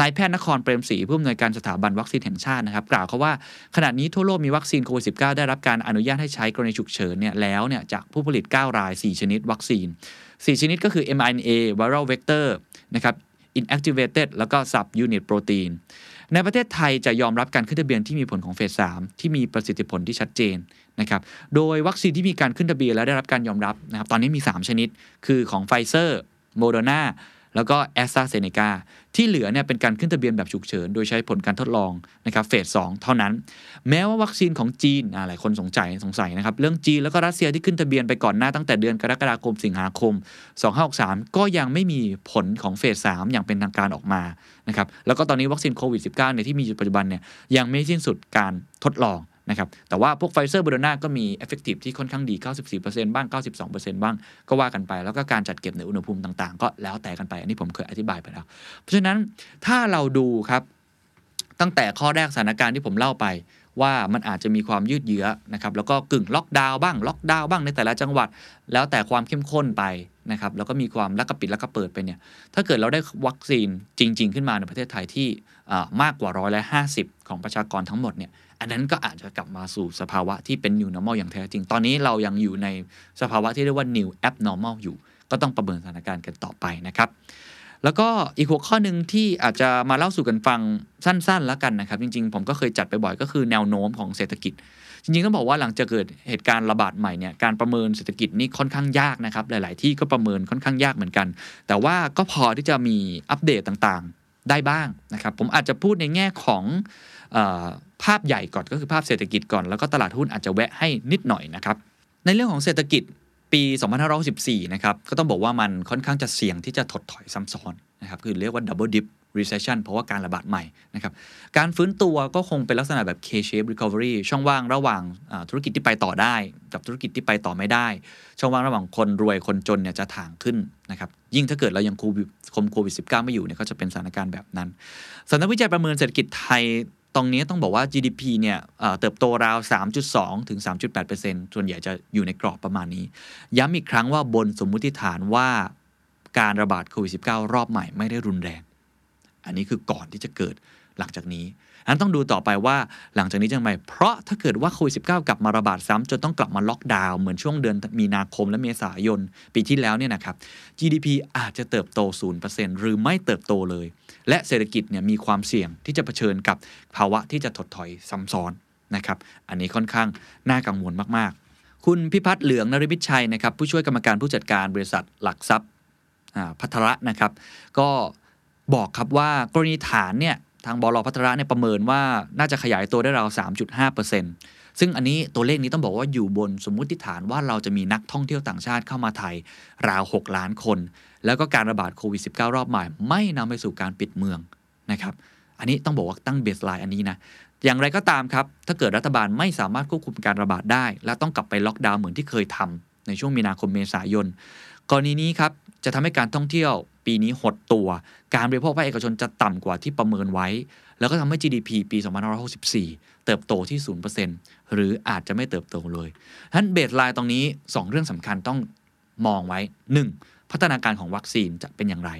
นายแพทย์นครเปรมศรีผู้อำนวยการสถาบันวัคซีนแห่งชาตินะครับกล่าวเขาว่าขณะนี้ทั่วโลกมีวัคซีนโควิด -19 ได้รับการอนุญาตให้ใช้กรณีฉุกเฉินเนี่ยแล้วเนี่ยจากผู้ผลิต 9 ราย 4 ชนิดวัคซีน 4 ชนิดก็คือ mRNA viral vector นะครับ inactivated แล้วก็ subunit protein ในประเทศไทยจะยอมรับการขึ้นทะเบียนที่มีผลของเฟส3ที่มีประสิทธิผลที่ชัดเจนนะครับ โดยวัคซีนที่มีการขึ้นทะเบียนและได้รับการยอมรับนะครับ ตอนนี้มี 3 ชนิด คือของไฟเซอร์โมเดอร์นา แล้วก็แอสตราเซเนกาที่เหลือเนี่ยเป็นการขึ้นทะเบียนแบบฉุกเฉิน โดยใช้ผลการทดลองนะครับเฟส2เท่านั้น แม้ว่าวัคซีนของจีนหลายคนสงสัยสงสัยนะครับเรื่องจีนแล้วก็รัสเซียที่ขึ้นทะเบียนไปก่อนหน้าตั้งแต่เดือนกรกฎาคมสิงหาคม 2563 ก็ยังไม่มีผลของเฟส3อย่างเป็นทางการออกมานะครับแล้วก็ตอนนี้วัคซีนโควิด -19 เนี่ยที่มีอยู่ปัจจุบันเนี่ยยังไม่สิ้นสุดการทดลอง นะครับแต่ว่าพวกไฟเซอร์บ o นาก็มี effective ที่ค่อนข้างดี 94%บ้าง 92%บ้างก็ว่ากันไป แล้วก็การจัดเก็บในอุณหภูมิต่างๆ ก็แล้วแต่กันไป อันนี้ผมเคยอธิบายไปแล้ว เพราะฉะนั้นถ้าเราดูครับตั้งแต่ข้อแรกสถานการณ์ที่ผมเล่าไปว่ามันอาจจะมีความยืดเยื้อนะครับแล้วก็กึ่งล็อกดาวน์บ้างล็อกดาวน์บ้างในแต่ละจังหวัด แล้วแต่ความเข้มข้นไปนะครับแล้วก็มีความลักกระปิดลักกระเปิดไปเนี่ยถ้าเกิดเราได้วัคซีนจริง ๆ ขึ้นมาในประเทศไทยที่มากกว่าร้อยละห้าสิบของประชากรทั้งหมดเนี่ย อันนั้นก็อาจจะกลับมาสู่สภาวะที่เป็น new normal อย่างแท้จริง ตอนนี้เรายังอยู่ในสภาวะที่เรียกว่า new abnormal อยู่ ก็ต้องประเมินสถานการณ์กันต่อไปนะครับ แล้วก็อีกหัวข้อหนึ่งที่อาจจะมาเล่าสู่กันฟังสั้นๆแล้วกันนะครับ จริง ๆ ผมก็เคยจัดไปบ่อยก็คือแนวโน้มของเศรษฐกิจ จริงๆต้องบอกว่าหลังจากเกิดเหตุการณ์ระบาดใหม่เนี่ยการประเมินเศรษฐกิจนี่ค่อนข้างยากนะครับ หลาย ๆ ที่ก็ประเมินค่อนข้างยากเหมือนกัน แต่ว่าก็พอที่จะมีอัปเดตต่างๆได้บ้างนะครับ ผมอาจจะพูดในแง่ของ ภาพใหญ่ก่อนก็คือภาพเศรษฐกิจก่อน แล้วก็ตลาดหุ้นอาจจะแวะให้นิดหน่อยนะครับ ในเรื่องของเศรษฐกิจปี 2564นะครับ ก็ต้องบอกว่ามันค่อนข้างจะเสี่ยงที่จะถดถอยซ้ำซ้อนนะครับ คือเรียกว่า double dip recession เพราะว่าการระบาดใหม่นะครับ การฟื้นตัวก็คงเป็นลักษณะแบบ K-shape recovery ช่องว่างระหว่างธุรกิจที่ไปต่อได้ กับธุรกิจที่ไปต่อไม่ได้ ช่องว่างระหว่างคนรวยคนจนเนี่ยจะถ่างขึ้นนะครับ ยิ่งถ้าเกิดเรายังโควิดคมโควิด 19 ไม่อยู่เนี่ยก็จะเป็นสถานการณ์แบบนั้นสำนักวิจัยประเมินเศรษฐกิจไทย ตรงนี้ต้องบอกว่า GDP เนี่ยเอ่อเติบโตราว 3.2 ถึง 3.8%ส่วนใหญ่จะอยู่ในกรอบประมาณนี้ ย้ำอีกครั้งว่าบนสมมุติฐานว่าการระบาดโควิด -19 รอบใหม่ไม่ได้รุนแรง อันนี้คือก่อนที่จะเกิดหลังจากนี้ นั้นต้องดูต่อไปว่าหลังจากนี้จะทำไมเพราะถ้าเกิดว่าโควิด -19 กลับมาระบาดซ้ำจนต้องกลับมาล็อกดาวน์เหมือนช่วงเดือนมีนาคมและเมษายน ปีที่แล้วเนี่ยนะครับ GDP อาจจะเติบโต 0%หรือไม่เติบโตเลย และเศรษฐกิจเนี่ยมีความเสี่ยงที่จะเผชิญกับภาวะที่จะถดถอยซ้ำซ้อนนะครับ อันนี้ค่อนข้างน่ากังวลมากๆ คุณพิพัฒน์เหลืองนริมิตชัยนะครับผู้ช่วยกรรมการผู้จัดการบริษัทหลักทรัพย์พัทระนะครับ ก็บอกครับว่ากรณีฐานเนี่ย ทางบลพัทระเนี่ยประเมินว่าน่าจะขยายตัวได้ราว 3.5%ซึ่งอันนี้ตัวเลขนี้ต้องบอกว่าอยู่บนสมมุติฐานว่าเราจะมีนักท่องเที่ยวต่างชาติเข้ามาไทยราว 6 ล้านคน แล้วก็การระบาดโควิด -19 รอบใหม่ ไม่นำไปสู่การปิดเมืองนะครับอันนี้ต้องบอกว่าตั้งเบสไลน์อันนี้นะอย่างไรก็ตามครับ ถ้าเกิดรัฐบาลไม่สามารถควบคุมการระบาดได้ และต้องกลับไปล็อกดาวน์เหมือนที่เคยทำในช่วงมีนาคมเมษายน กรณีนี้ครับ จะทำให้การท่องเที่ยว ปีนี้หดตัว การบริโภคภาคเอกชนจะต่ำกว่าที่ประเมินไว้ แล้วก็ทำให้ GDP ปี 2564 เติบโตที่ 0%หรืออาจจะไม่เติบโตเลยฉะนั้นเบสไลน์ตรงนี้ 2 เรื่องสำคัญต้องมองไว้ 1. พัฒนาการของวัคซีนจะเป็นอย่างไร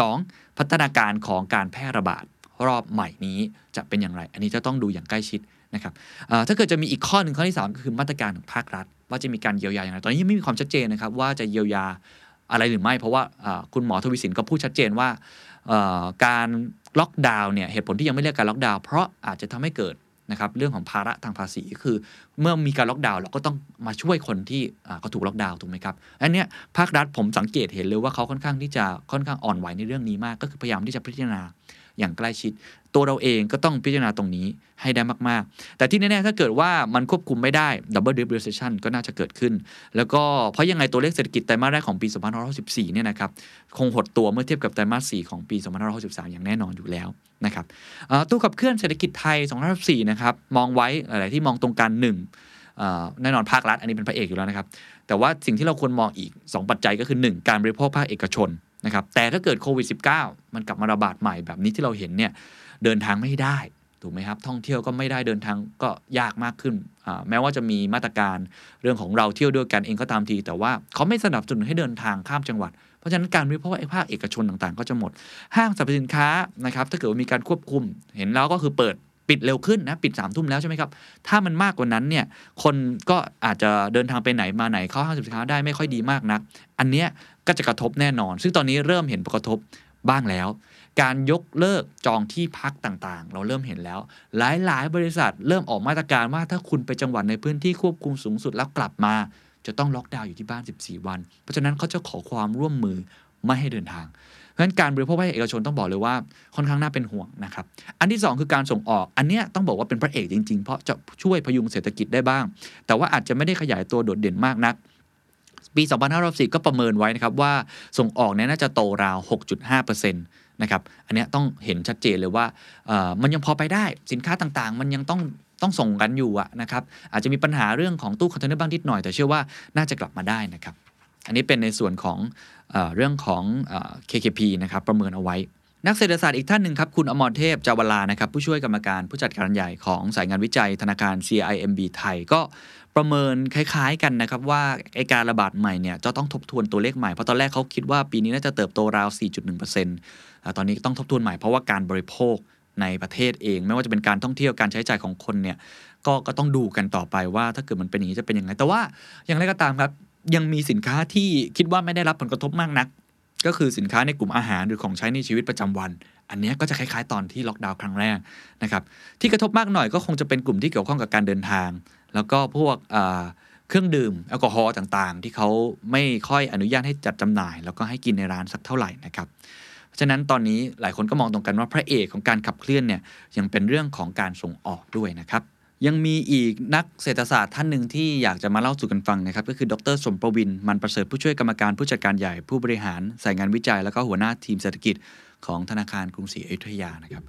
2. พัฒนาการของการแพร่ระบาดรอบใหม่นี้จะเป็นอย่างไร อันนี้จะต้องดูอย่างใกล้ชิดนะครับถ้าเกิดจะมีอีกข้อหนึ่งข้อที่ 3 ก็คือมาตรการของภาครัฐ ว่าจะมีการเยียวยาอย่างไร ตอนนี้ยังไม่มีความชัดเจนนะครับว่าจะเยียวยา อะไรหรือไม่เพราะว่าคุณหมอทวีสินก็พูดชัดเจนว่าการล็อกดาวน์เนี่ยเหตุผลที่ยังไม่เรียกการล็อกดาวน์เพราะอาจจะทำให้เกิดนะครับเรื่องของภาระทางภาษีคือ เมื่อมีการล็อกดาวน์เราก็ต้องมาช่วยคนที่เขาถูกล็อกดาวน์ถูกไหมครับอันนี้ภาครัฐผมสังเกตเห็นเลยว่าเขาค่อนข้างที่จะค่อนข้างอ่อนไหวในเรื่องนี้มาก ก็คือพยายามที่จะพิจารณา อย่างใกล้ชิด ตัวเราเองก็ต้องพิจารณาตรงนี้ให้ได้มาก ๆ แต่ที่แน่ ๆ ถ้าเกิดว่ามันควบคุมไม่ได้ double dip recession ก็น่าจะเกิดขึ้น แล้วก็เพราะยังไงตัวเลขเศรษฐกิจไตรมาสแรกของปี 2564 เนี่ยนะครับ คงหดตัวเมื่อเทียบกับไตรมาส 4 ของปี 2563 อย่างแน่นอนอยู่แล้วนะครับตู้ขับเคลื่อนเศรษฐกิจไทย 2564 นะครับมองไว้หลายที่มองตรงกันหนึ่งแน่นอนภาครัฐอันนี้เป็นพระเอกอยู่แล้วนะครับ แต่ว่าสิ่งที่เราควรมองอีก 2 ปัจจัยก็คือ 1 การบริโภคภาคเอกชน นะครับแต่ถ้าเกิดโควิด -19 มันกลับมาระบาดใหม่แบบนี้ที่เราเห็นเนี่ยเดินทางไม่ได้ถูกไหมครับ ท่องเที่ยวก็ไม่ได้เดินทางก็ยากมากขึ้น แม้ว่าจะมีมาตรการเรื่องของเราเที่ยวด้วยกันเองก็ตามที แต่ว่าเขาไม่สนับสนุนให้เดินทางข้ามจังหวัด เพราะฉะนั้นการวิพากษ์ภาคเอกชนต่างๆ ก็จะหมด ห้างสรรพสินค้านะครับ ถ้าเกิดว่ามีการควบคุม เห็นแล้วก็คือเปิดปิดเร็วขึ้นนะ ปิด3ามทุ่มแล้วใช่ไหมครับ ถ้ามันมากกว่านั้นเนี่ย คนก็อาจจะเดินทางไปไหนมาไหนเข้าห้างสรรพสินค้าได้ไม่ค่อยดีมากนัก อันเนี้ย ก็จะกระทบแน่นอน ซึ่งตอนนี้เริ่มเห็นผลกระทบบ้างแล้ว การยกเลิกจองที่พักต่างๆ เราเริ่มเห็นแล้ว หลายๆ บริษัทเริ่มออกมาตรการว่าถ้าคุณไปจังหวัดในพื้นที่ควบคุมสูงสุดแล้วกลับมา จะต้องล็อกดาวน์อยู่ที่บ้าน 14 วัน เพราะฉะนั้นเขาจะขอความร่วมมือไม่ให้เดินทางเพราะฉะนั้นการบริโภคภาคเอกชนต้องบอกเลยว่าค่อนข้างน่าเป็นห่วงนะครับ อันที่ 2 คือการส่งออก อันนี้ต้องบอกว่าเป็นพระเอกจริง ๆ เพราะจะช่วยพยุงเศรษฐกิจได้บ้าง แต่ว่าอาจจะไม่ได้ขยายตัวโดดเด่นมากนัก ปี 2564ก็ประเมินไว้นะครับว่าส่งออกเนี่ยน่าจะโตราว 6.5%นะครับอันนี้ต้องเห็นชัดเจนเลยว่ามันยังพอไปได้สินค้าต่างๆ มันยังต้องต้องส่งกันอยู่ะนะครับอาจจะมีปัญหาเรื่องของตู้คอนเทนเนอร์บ้างนิดหน่อย แต่เชื่อว่าน่าจะกลับมาได้นะครับ อันนี้เป็นในส่วนของเอเรื่องของ KKP นะครับประเมินเอาไว้ นักเศรษฐศาสตร์อีกท่านหนึ่งครับ คุณอมรเทพจาวลานะครับผู้ช่วยกรรมการผู้จัดการใหญ่ของสายงานวิจัยธนาคาร CIMB ไทยก็ ประเมินคล้ายๆกันนะครับว่าไอการระบาดใหม่เนี่ยจะต้องทบทวนตัวเลขใหม่ เพราะตอนแรกเขาคิดว่าปีนี้น่าจะเติบโตราว 4.1%ตอนนี้ต้องทบทวนใหม่เพราะว่าการบริโภคในประเทศเอง ไม่ว่าจะเป็นการท่องเที่ยวการใช้จ่ายของคนเนี่ยก็ก็ต้องดูกันต่อไปว่าถ้าเกิดมันเป็นอย่างนี้จะเป็นยังไง แต่ว่าอย่างไรก็ตามครับ ยังมีสินค้าที่คิดว่าไม่ได้รับผลกระทบมากนัก ก็คือสินค้าในกลุ่มอาหารหรือของใช้ในชีวิตประจำวัน อันนี้ก็จะคล้ายๆ ตอนที่ล็อกดาวน์ครั้งแรกนะครับที่กระทบมากหน่อยก็คงจะเป็นกลุ่มที่เกี่ยวข้องกับการเดินทาง แล้วก็พวกเครื่องดื่มแอลกอฮอล์ต่างๆ ที่เขาไม่ค่อยอนุญาตให้จัดจำหน่าย แล้วก็ให้กินในร้านสักเท่าไหร่นะครับเพราะฉะนั้นตอนนี้หลายคนก็มองตรงกันว่าพระเอกของการขับเคลื่อนเนี่ยยังเป็นเรื่องของการส่งออกด้วยนะครับยังมีอีกนักเศรษฐศาสตร์ท่านหนึ่งที่อยากจะมาเล่าสู่กันฟังนะครับ ก็คือดรสมประวิน มันประเสริฐผู้ช่วยกรรมการผู้จัดการใหญ่ผู้บริหารสายงานวิจัย แล้วก็หัวหน้าทีมเศรษฐกิจ ของธนาคารกรุงศรีอยุธยานะครับ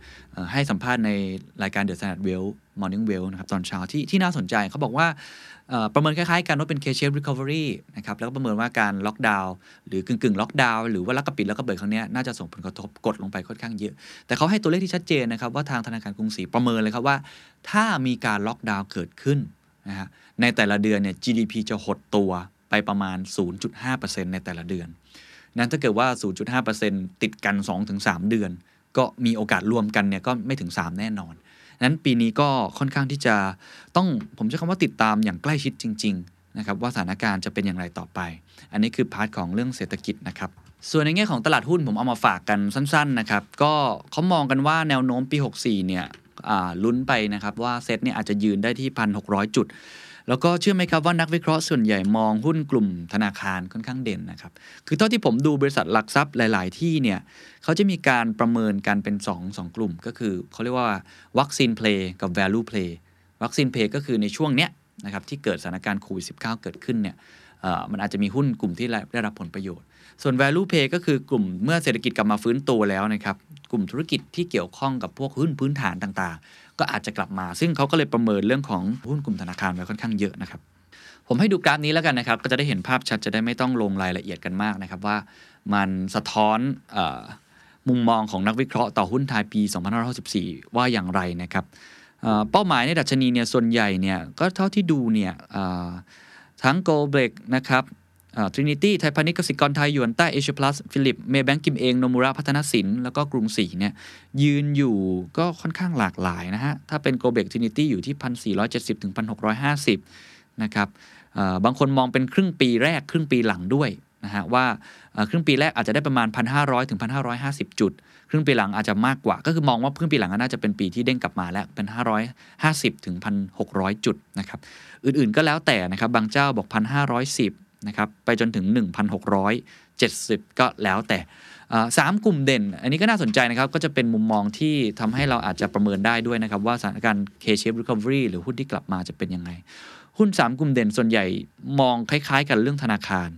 ให้สัมภาษณ์ในรายการ The Standard Wealth Morning Wealth นะครับตอนเช้าที่ที่น่าสนใจเขาบอกว่าประเมินคล้ายๆกันว่าเป็น K-shape recovery นะครับแล้วก็ประเมินว่าการล็อกดาวน์หรือกึ่งๆล็อกดาวน์หรือว่าลักกะปิดแล้วก็เปิดครั้งนี้น่าจะส่งผลกระทบกดลงไปค่อนข้างเยอะ แต่เขาให้ตัวเลขที่ชัดเจนนะครับว่าทางธนาคารกรุงศรีประเมินเลยครับว่า ถ้ามีการล็อกดาวน์เกิดขึ้นนะฮะในแต่ละเดือนเนี่ย GDP จะหดตัวไปประมาณ 0.5%ในแต่ละเดือน นั้นถ้าเกิดว่า 0.5%ติดกัน 2-3 เดือน ก็มีโอกาสรวมกันเนี่ยก็ไม่ถึง 3 แน่นอน นั้นปีนี้ก็ค่อนข้างที่จะต้องผมใช้คำว่าติดตามอย่างใกล้ชิดจริง ๆ นะครับ ว่าสถานการณ์จะเป็นอย่างไรต่อไป อันนี้คือ part ของเรื่องเศรษฐกิจนะครับส่วนในแง่ของตลาดหุ้นผมเอามาฝากกันสั้นๆนะครับก็เขามองกันว่าแนวโน้มปี 64 เนี่ยลุ้นไปนะครับว่าเซ็ตเนี่ยอาจจะยืนได้ที่ 1,600 จุด แล้วก็เชื่อไหมครับว่านักวิเคราะห์ส่วนใหญ่มองหุ้นกลุ่มธนาคารค่อนข้างเด่นนะครับ คือเท่าที่ผมดูบริษัทหลักทรัพย์หลาย ๆ ที่เนี่ยเขาจะมีการประเมินกันเป็น2 2กลุ่ม ก็คือเขาเรียกว่าวัคซีนเพลย์กับ value play วัคซีนเพลย์ก็คือในช่วงเนี้ยนะครับที่เกิดสถานการณ์โควิด -19 เกิดขึ้นเนี่ยมันอาจจะมีหุ้นกลุ่มที่ได้รับผลประโยชน์ ส่วน value pay ก็คือกลุ่มเมื่อเศรษฐกิจกลับมาฟื้นตัวแล้วนะครับ กลุ่มธุรกิจที่เกี่ยวข้องกับพวกหุ้นพื้นฐานต่างๆ ก็อาจจะกลับมา ซึ่งเขาก็เลยประเมินเรื่องของหุ้นกลุ่มธนาคารไว้ค่อนข้างเยอะนะครับผมให้ดูกราฟนี้แล้วกันนะครับ ก็จะได้เห็นภาพชัดจะได้ไม่ต้องลงรายละเอียดกันมากนะครับ ว่ามันสะท้อนมุมมองของนักวิเคราะห์ต่อหุ้นไทยปี 2564 ว่าอย่างไรนะครับเป้าหมายในดัชนีเนี่ยส่วนใหญ่เนี่ยก็เท่าที่ดูเนี่ยทั้ง g o l d b r e a k นะครับ ทรินิตี้ไทยพาณิชย์กสิกรไทยหยวนต้าเอเชียพลัสฟิลิปเมย์แบงก์กิมเองโนมูระพัฒนสิน แล้วก็กรุงศรีเนี่ยยืนอยู่ก็ค่อนข้างหลากหลายนะฮะ ถ้าเป็นโกลเบกทรินิตี้อยู่ที่ 1,470 ถึง 1,650 นะครับบางคนมองเป็นครึ่งปีแรกครึ่งปีหลังด้วยนะฮะว่าครึ่งปีแรกอาจจะได้ประมาณ 1,500 ถึง 1,550 จุด ครึ่งปีหลังอาจจะมากกว่า ก็คือมองว่าครึ่งปีหลังน่าจะเป็นปีที่เด้งกลับมาแล้วเป็น 550 ถึง 1,600 จุดนะครับอื่นๆก็แล้วแต่นะครับบางเจ้าบอก 1,510 นะครับไปจนถึง 1,670 ก็แล้วแต่สามกลุ่มเด่น อันนี้ก็น่าสนใจนะครับ ก็จะเป็นมุมมองที่ทำให้เราอาจจะประเมินได้ด้วยนะครับ ว่าสถานการณ์ K-shape recovery หรือหุ้นที่กลับมาจะเป็นยังไง หุ้น 3 กลุ่มเด่นส่วนใหญ่มองคล้ายๆ กันเรื่องธนาคาร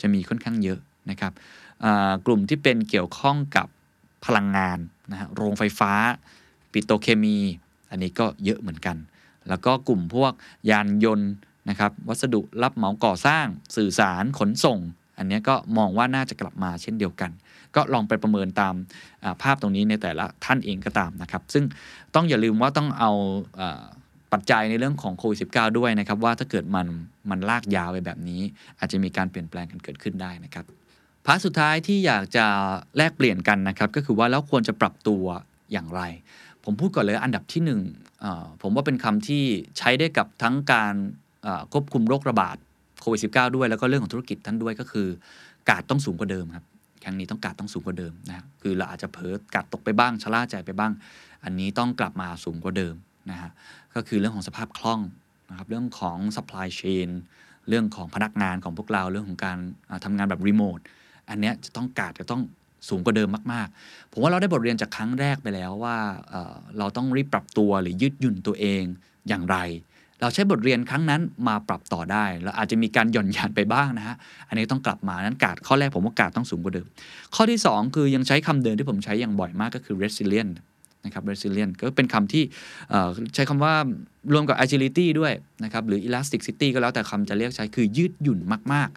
จะมีค่อนข้างเยอะนะครับกลุ่มที่เป็นเกี่ยวข้องกับพลังงานนะฮะโรงไฟฟ้า ปิโตเคมี อันนี้ก็เยอะเหมือนกัน แล้วก็กลุ่มพวกยานยนต์ นะครับวัสดุรับเหมาก่อสร้าง สื่อสารขนส่ง อันนี้ก็มองว่าน่าจะกลับมาเช่นเดียวกัน ก็ลองไปประเมินตามภาพตรงนี้ในแต่ละท่านเองก็ตามนะครับ ซึ่งต้องอย่าลืมว่าต้องเอาปัจจัยในเรื่องของโควิด -19 ด้วยนะครับ ว่าถ้าเกิดมันมันลากยาวไปแบบนี้ อาจจะมีการเปลี่ยนแปลงกันเกิดขึ้นได้นะครับพาร์ทสุดท้ายที่อยากจะแลกเปลี่ยนกันนะครับ ก็คือว่าแล้วควรจะปรับตัวอย่างไร ผมพูดก่อนเลยอันดับที่1ผมว่าเป็นคำที่ใช้ได้กับทั้งการ ควบคุมโรคระบาดโควิด -19 ด้วย แล้วก็เรื่องของธุรกิจท่านด้วยก็คือ กาดต้องสูงกว่าเดิมครับครั้งนี้ต้องกาดต้องสูงกว่าเดิมนะคือเราอาจจะเผลอกาดตกไปบ้างชะล่าใจไปบ้าง อันนี้ต้องกลับมาสูงกว่าเดิมนะฮะก็คือเรื่องของสภาพคล่องนะครับเรื่องของ supply chain เรื่องของพนักงานของพวกเราเรื่องของการทำงานแบบรีโมทอันนี้จะต้องกาดจะต้องสูงกว่าเดิมมากๆ ผมว่าเราได้บทเรียนจากครั้งแรกไปแล้วว่าเราต้องรีบปรับตัวหรือยืดหยุ่นตัวเองอย่างไร เราใช้บทเรียนครั้งนั้นมาปรับต่อได้เราอาจจะมีการหย่อนยานไปบ้างนะฮะอันนี้ต้องกลับมานั้นกาดข้อแรกผมว่ากาดต้องสูงกว่าเดิม ข้อที่ 2 คือยังใช้คำเดิมที่ผมใช้อย่างบ่อยมากก็คือ resilient นะครับ resilient ก็เป็นคำที่ใช้คำว่ารวมกับ agility ด้วยนะครับ หรือ elasticity ก็แล้วแต่คำจะเรียกใช้คือยืดหยุ่นมาก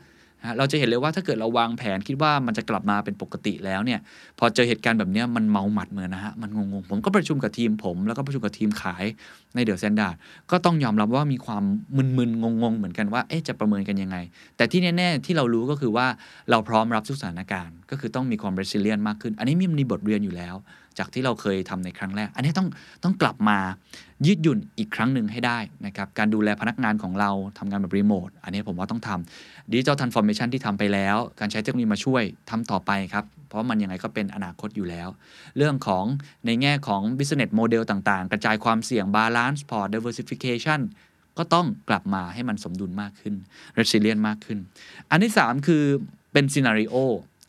เราจะเห็นเลยว่าถ้าเกิดเราวางแผนคิดว่ามันจะกลับมาเป็นปกติแล้วเนี่ย พอเจอเหตุการณ์แบบนี้มันเมาหมัดเหมือนนะฮะ มันงงๆ ผมก็ประชุมกับทีมผม แล้วก็ประชุมกับทีมขายในเดอะแซนด์ดก็ต้องยอมรับว่ามีความมึนๆ งงๆ เหมือนกันว่า เอ๊ะ จะประเมินกันยังไง แต่ที่แน่ๆ ที่เรารู้ก็คือว่าเราพร้อมรับทุกสถานการณ์ ก็คือต้องมีความเรสิเลียนมากขึ้น อันนี้มีบทเรียนอยู่แล้ว จากที่เราเคยทำในครั้งแรก อันนี้ต้องต้องกลับมายืดหยุ่นอีกครั้งหนึ่งให้ได้นะครับการดูแลพนักงานของเราทำงานแบบรีโมทอันนี้ผมว่าต้องทำ digital transformation ที่ทำไปแล้ว การใช้เทคโนโลยีมาช่วยทำต่อไปครับ เพราะมันยังไงก็เป็นอนาคตอยู่แล้ว เรื่องของในแง่ของ business model ต่างๆ กระจายความเสี่ยง balance port diversification ก็ต้องกลับมาให้มันสมดุลมากขึ้น resilient มากขึ้น อันที่ 3 คือเป็น scenario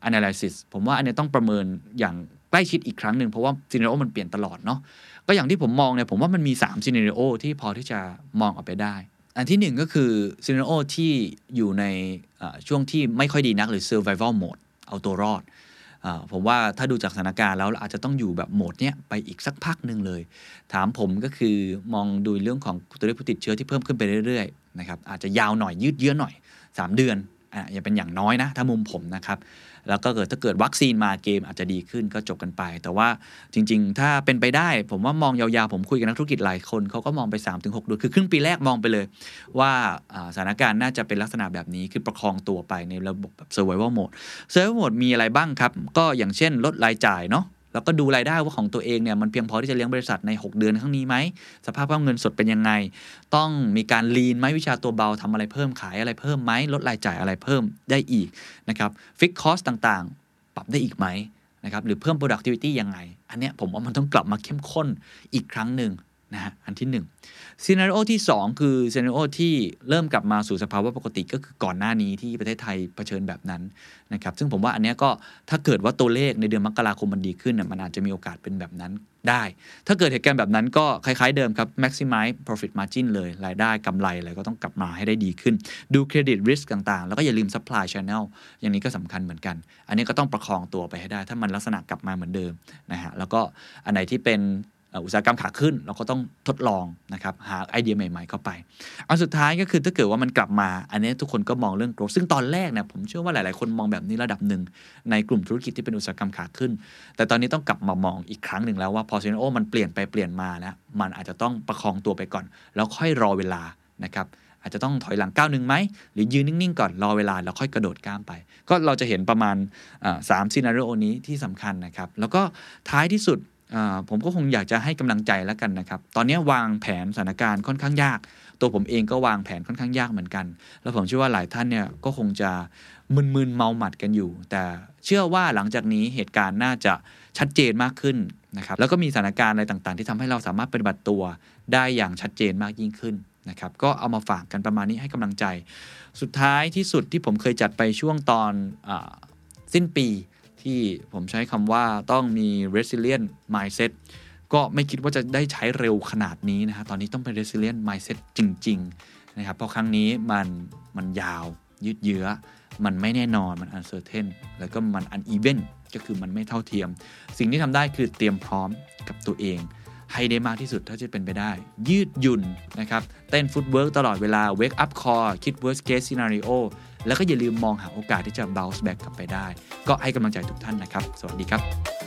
analysis ผมว่าอันนี้ต้องประเมินอย่าง ใกล้ชิดอีกครั้งหนึ่งเพราะว่า scenario มันเปลี่ยนตลอดเนาะก็อย่างที่ผมมองเนี่ยผมว่ามันมี3 scenario ที่พอที่จะมองออกไปได้ อันที่ 1 ก็คือซีเนารีโอที่อยู่ในช่วงที่ไม่ค่อยดีนักหรือ survival mode เอาตัวรอดผมว่าถ้าดูจากสถานการณ์แล้วอาจจะต้องอยู่แบบโหมดเนี้ยไปอีกสักพักหนึ่งเลย ถามผมก็คือมองดูเรื่องของตัวเลขผู้ติดเชื้อที่เพิ่มขึ้นไปเรื่อยๆนะครับอาจจะยาวหน่อยยืดเยื้อหน่อย 3 เดือนอะอย่าเป็นอย่างน้อยนะ ถ้ามุมผมนะครับ แล้วก็เกิดถ้าเกิดวัคซีนมาเกมอาจจะดีขึ้นก็จบกันไป แต่ว่าจริง ๆ ถ้าเป็นไปได้ ผมว่ามองยาวๆ ผมคุยกับนักธุรกิจหลายคนเขาก็มองไป 3-6เดือนคือครึ่งปีแรกมองไปเลย ว่าสถานการณ์น่าจะเป็นลักษณะแบบนี้คือประคองตัวไปในระบบแบบ survival mode survival mode มีอะไรบ้างครับ ก็อย่างเช่นลดรายจ่ายเนาะ แล้วก็ดูรายได้ว่าของตัวเองเนี่ยมันเพียงพอที่จะเลี้ยงบริษัทใน 6 เดือนข้างนี้ไหมสภาพคล่องเงินสดเป็นยังไง ต้องมีการลีนไหมวิชาตัวเบาทำอะไรเพิ่มขายอะไรเพิ่มไหมลดรายจ่ายอะไรเพิ่มได้อีกนะครับ fixed cost ต่างๆ ปรับได้อีกไหมนะครับหรือเพิ่ม productivity ยังไง อันเนี้ยผมว่ามันต้องกลับมาเข้มข้นอีกครั้งหนึ่ง นะฮะอันที่1 scenario ที่ 2 คือ scenario ที่เริ่มกลับมาสู่สภาวะปกติก็คือก่อนหน้านี้ที่ประเทศไทยเผชิญแบบนั้นนะครับซึ่งผมว่าอันนี้ก็ถ้าเกิดว่าตัวเลขในเดือนมกราคมมันดีขึ้นเนี่ยมันอาจจะมีโอกาสเป็นแบบนั้นได้ ถ้าเกิดเหตุการณ์แบบนั้นก็คล้ายๆเดิมครับ maximize profit margin เลยรายได้กำไรอะไรก็ต้องกลับมาให้ได้ดีขึ้น ดูเครดิต risk ต่างๆ แล้วก็อย่าลืม supply channel อย่างนี้ก็สำคัญเหมือนกัน อันนี้ก็ต้องประคองตัวไปให้ได้ ถ้ามันลักษณะกลับมาเหมือนเดิมนะฮะแล้วก็อันไหนที่เป็น อุตสาหกรรมขาขึ้น เราก็ต้องทดลองนะครับหาไอเดียใหม่ ๆ เข้าไป อันสุดท้ายก็คือถ้าเกิดว่ามันกลับมา อันนี้ทุกคนก็มองเรื่อง growth ซึ่งตอนแรกเนี่ยผมเชื่อว่าหลายๆ คนมองแบบนี้ระดับหนึ่ง ในกลุ่มธุรกิจที่เป็นอุตสาหกรรมขาขึ้น แต่ตอนนี้ต้องกลับมามองอีกครั้งหนึ่งแล้วว่าพอซีนโอมันเปลี่ยนไปเปลี่ยนมาแล้วมันอาจจะต้องประคองตัวไปก่อน แล้วค่อยรอเวลานะครับอาจจะต้องถอยหลังก้าวหนึ่งไหม หรือยืนนิ่ง ๆ ก่อนรอเวลา แล้วค่อยกระโดดก้ามไป ก็เราจะเห็นประมาณสามซีนารีโอนี้ที่สำคัญนะครับ แล้วก็ท้ายที่สุด ผมก็คงอยากจะให้กำลังใจแล้วกันนะครับ ตอนนี้วางแผนสถานการณ์ค่อนข้างยาก ตัวผมเองก็วางแผนค่อนข้างยากเหมือนกัน แล้วผมเชื่อว่าหลายท่านเนี่ยก็คงจะมึนๆเมาหมัดกันอยู่ แต่เชื่อว่าหลังจากนี้เหตุการณ์น่าจะชัดเจนมากขึ้นนะครับ แล้วก็มีสถานการณ์อะไรต่างๆ ที่ทำให้เราสามารถปฏิบัติตัวได้อย่างชัดเจนมากยิ่งขึ้นนะครับ ก็เอามาฝากกันประมาณนี้ให้กำลังใจ สุดท้ายที่สุดที่ผมเคยจัดไปช่วงตอนอสิ้นปี ที่ผมใช้คำว่าต้องมี resilient mindset ก็ไม่คิดว่าจะได้ใช้เร็วขนาดนี้นะฮะตอนนี้ต้องเป็น resilient mindset จริง ๆ นะครับ เพราะครั้งนี้มันมันยาวยืดเยื้อ มันไม่แน่นอนมัน uncertain แล้วก็มัน uneven ก็คือมันไม่เท่าเทียม สิ่งที่ทำได้คือเตรียมพร้อมกับตัวเองให้ได้มากที่สุดถ้าจะเป็นไปได้ ยืดหยุ่นนะครับ เต้นฟุตเวิร์กตลอดเวลา wake up call คิด worst case scenario แล้วก็อย่าลืมมองหาโอกาสที่จะ bounce back กลับไปได้ ก็ให้กำลังใจทุกท่านนะครับ สวัสดีครับ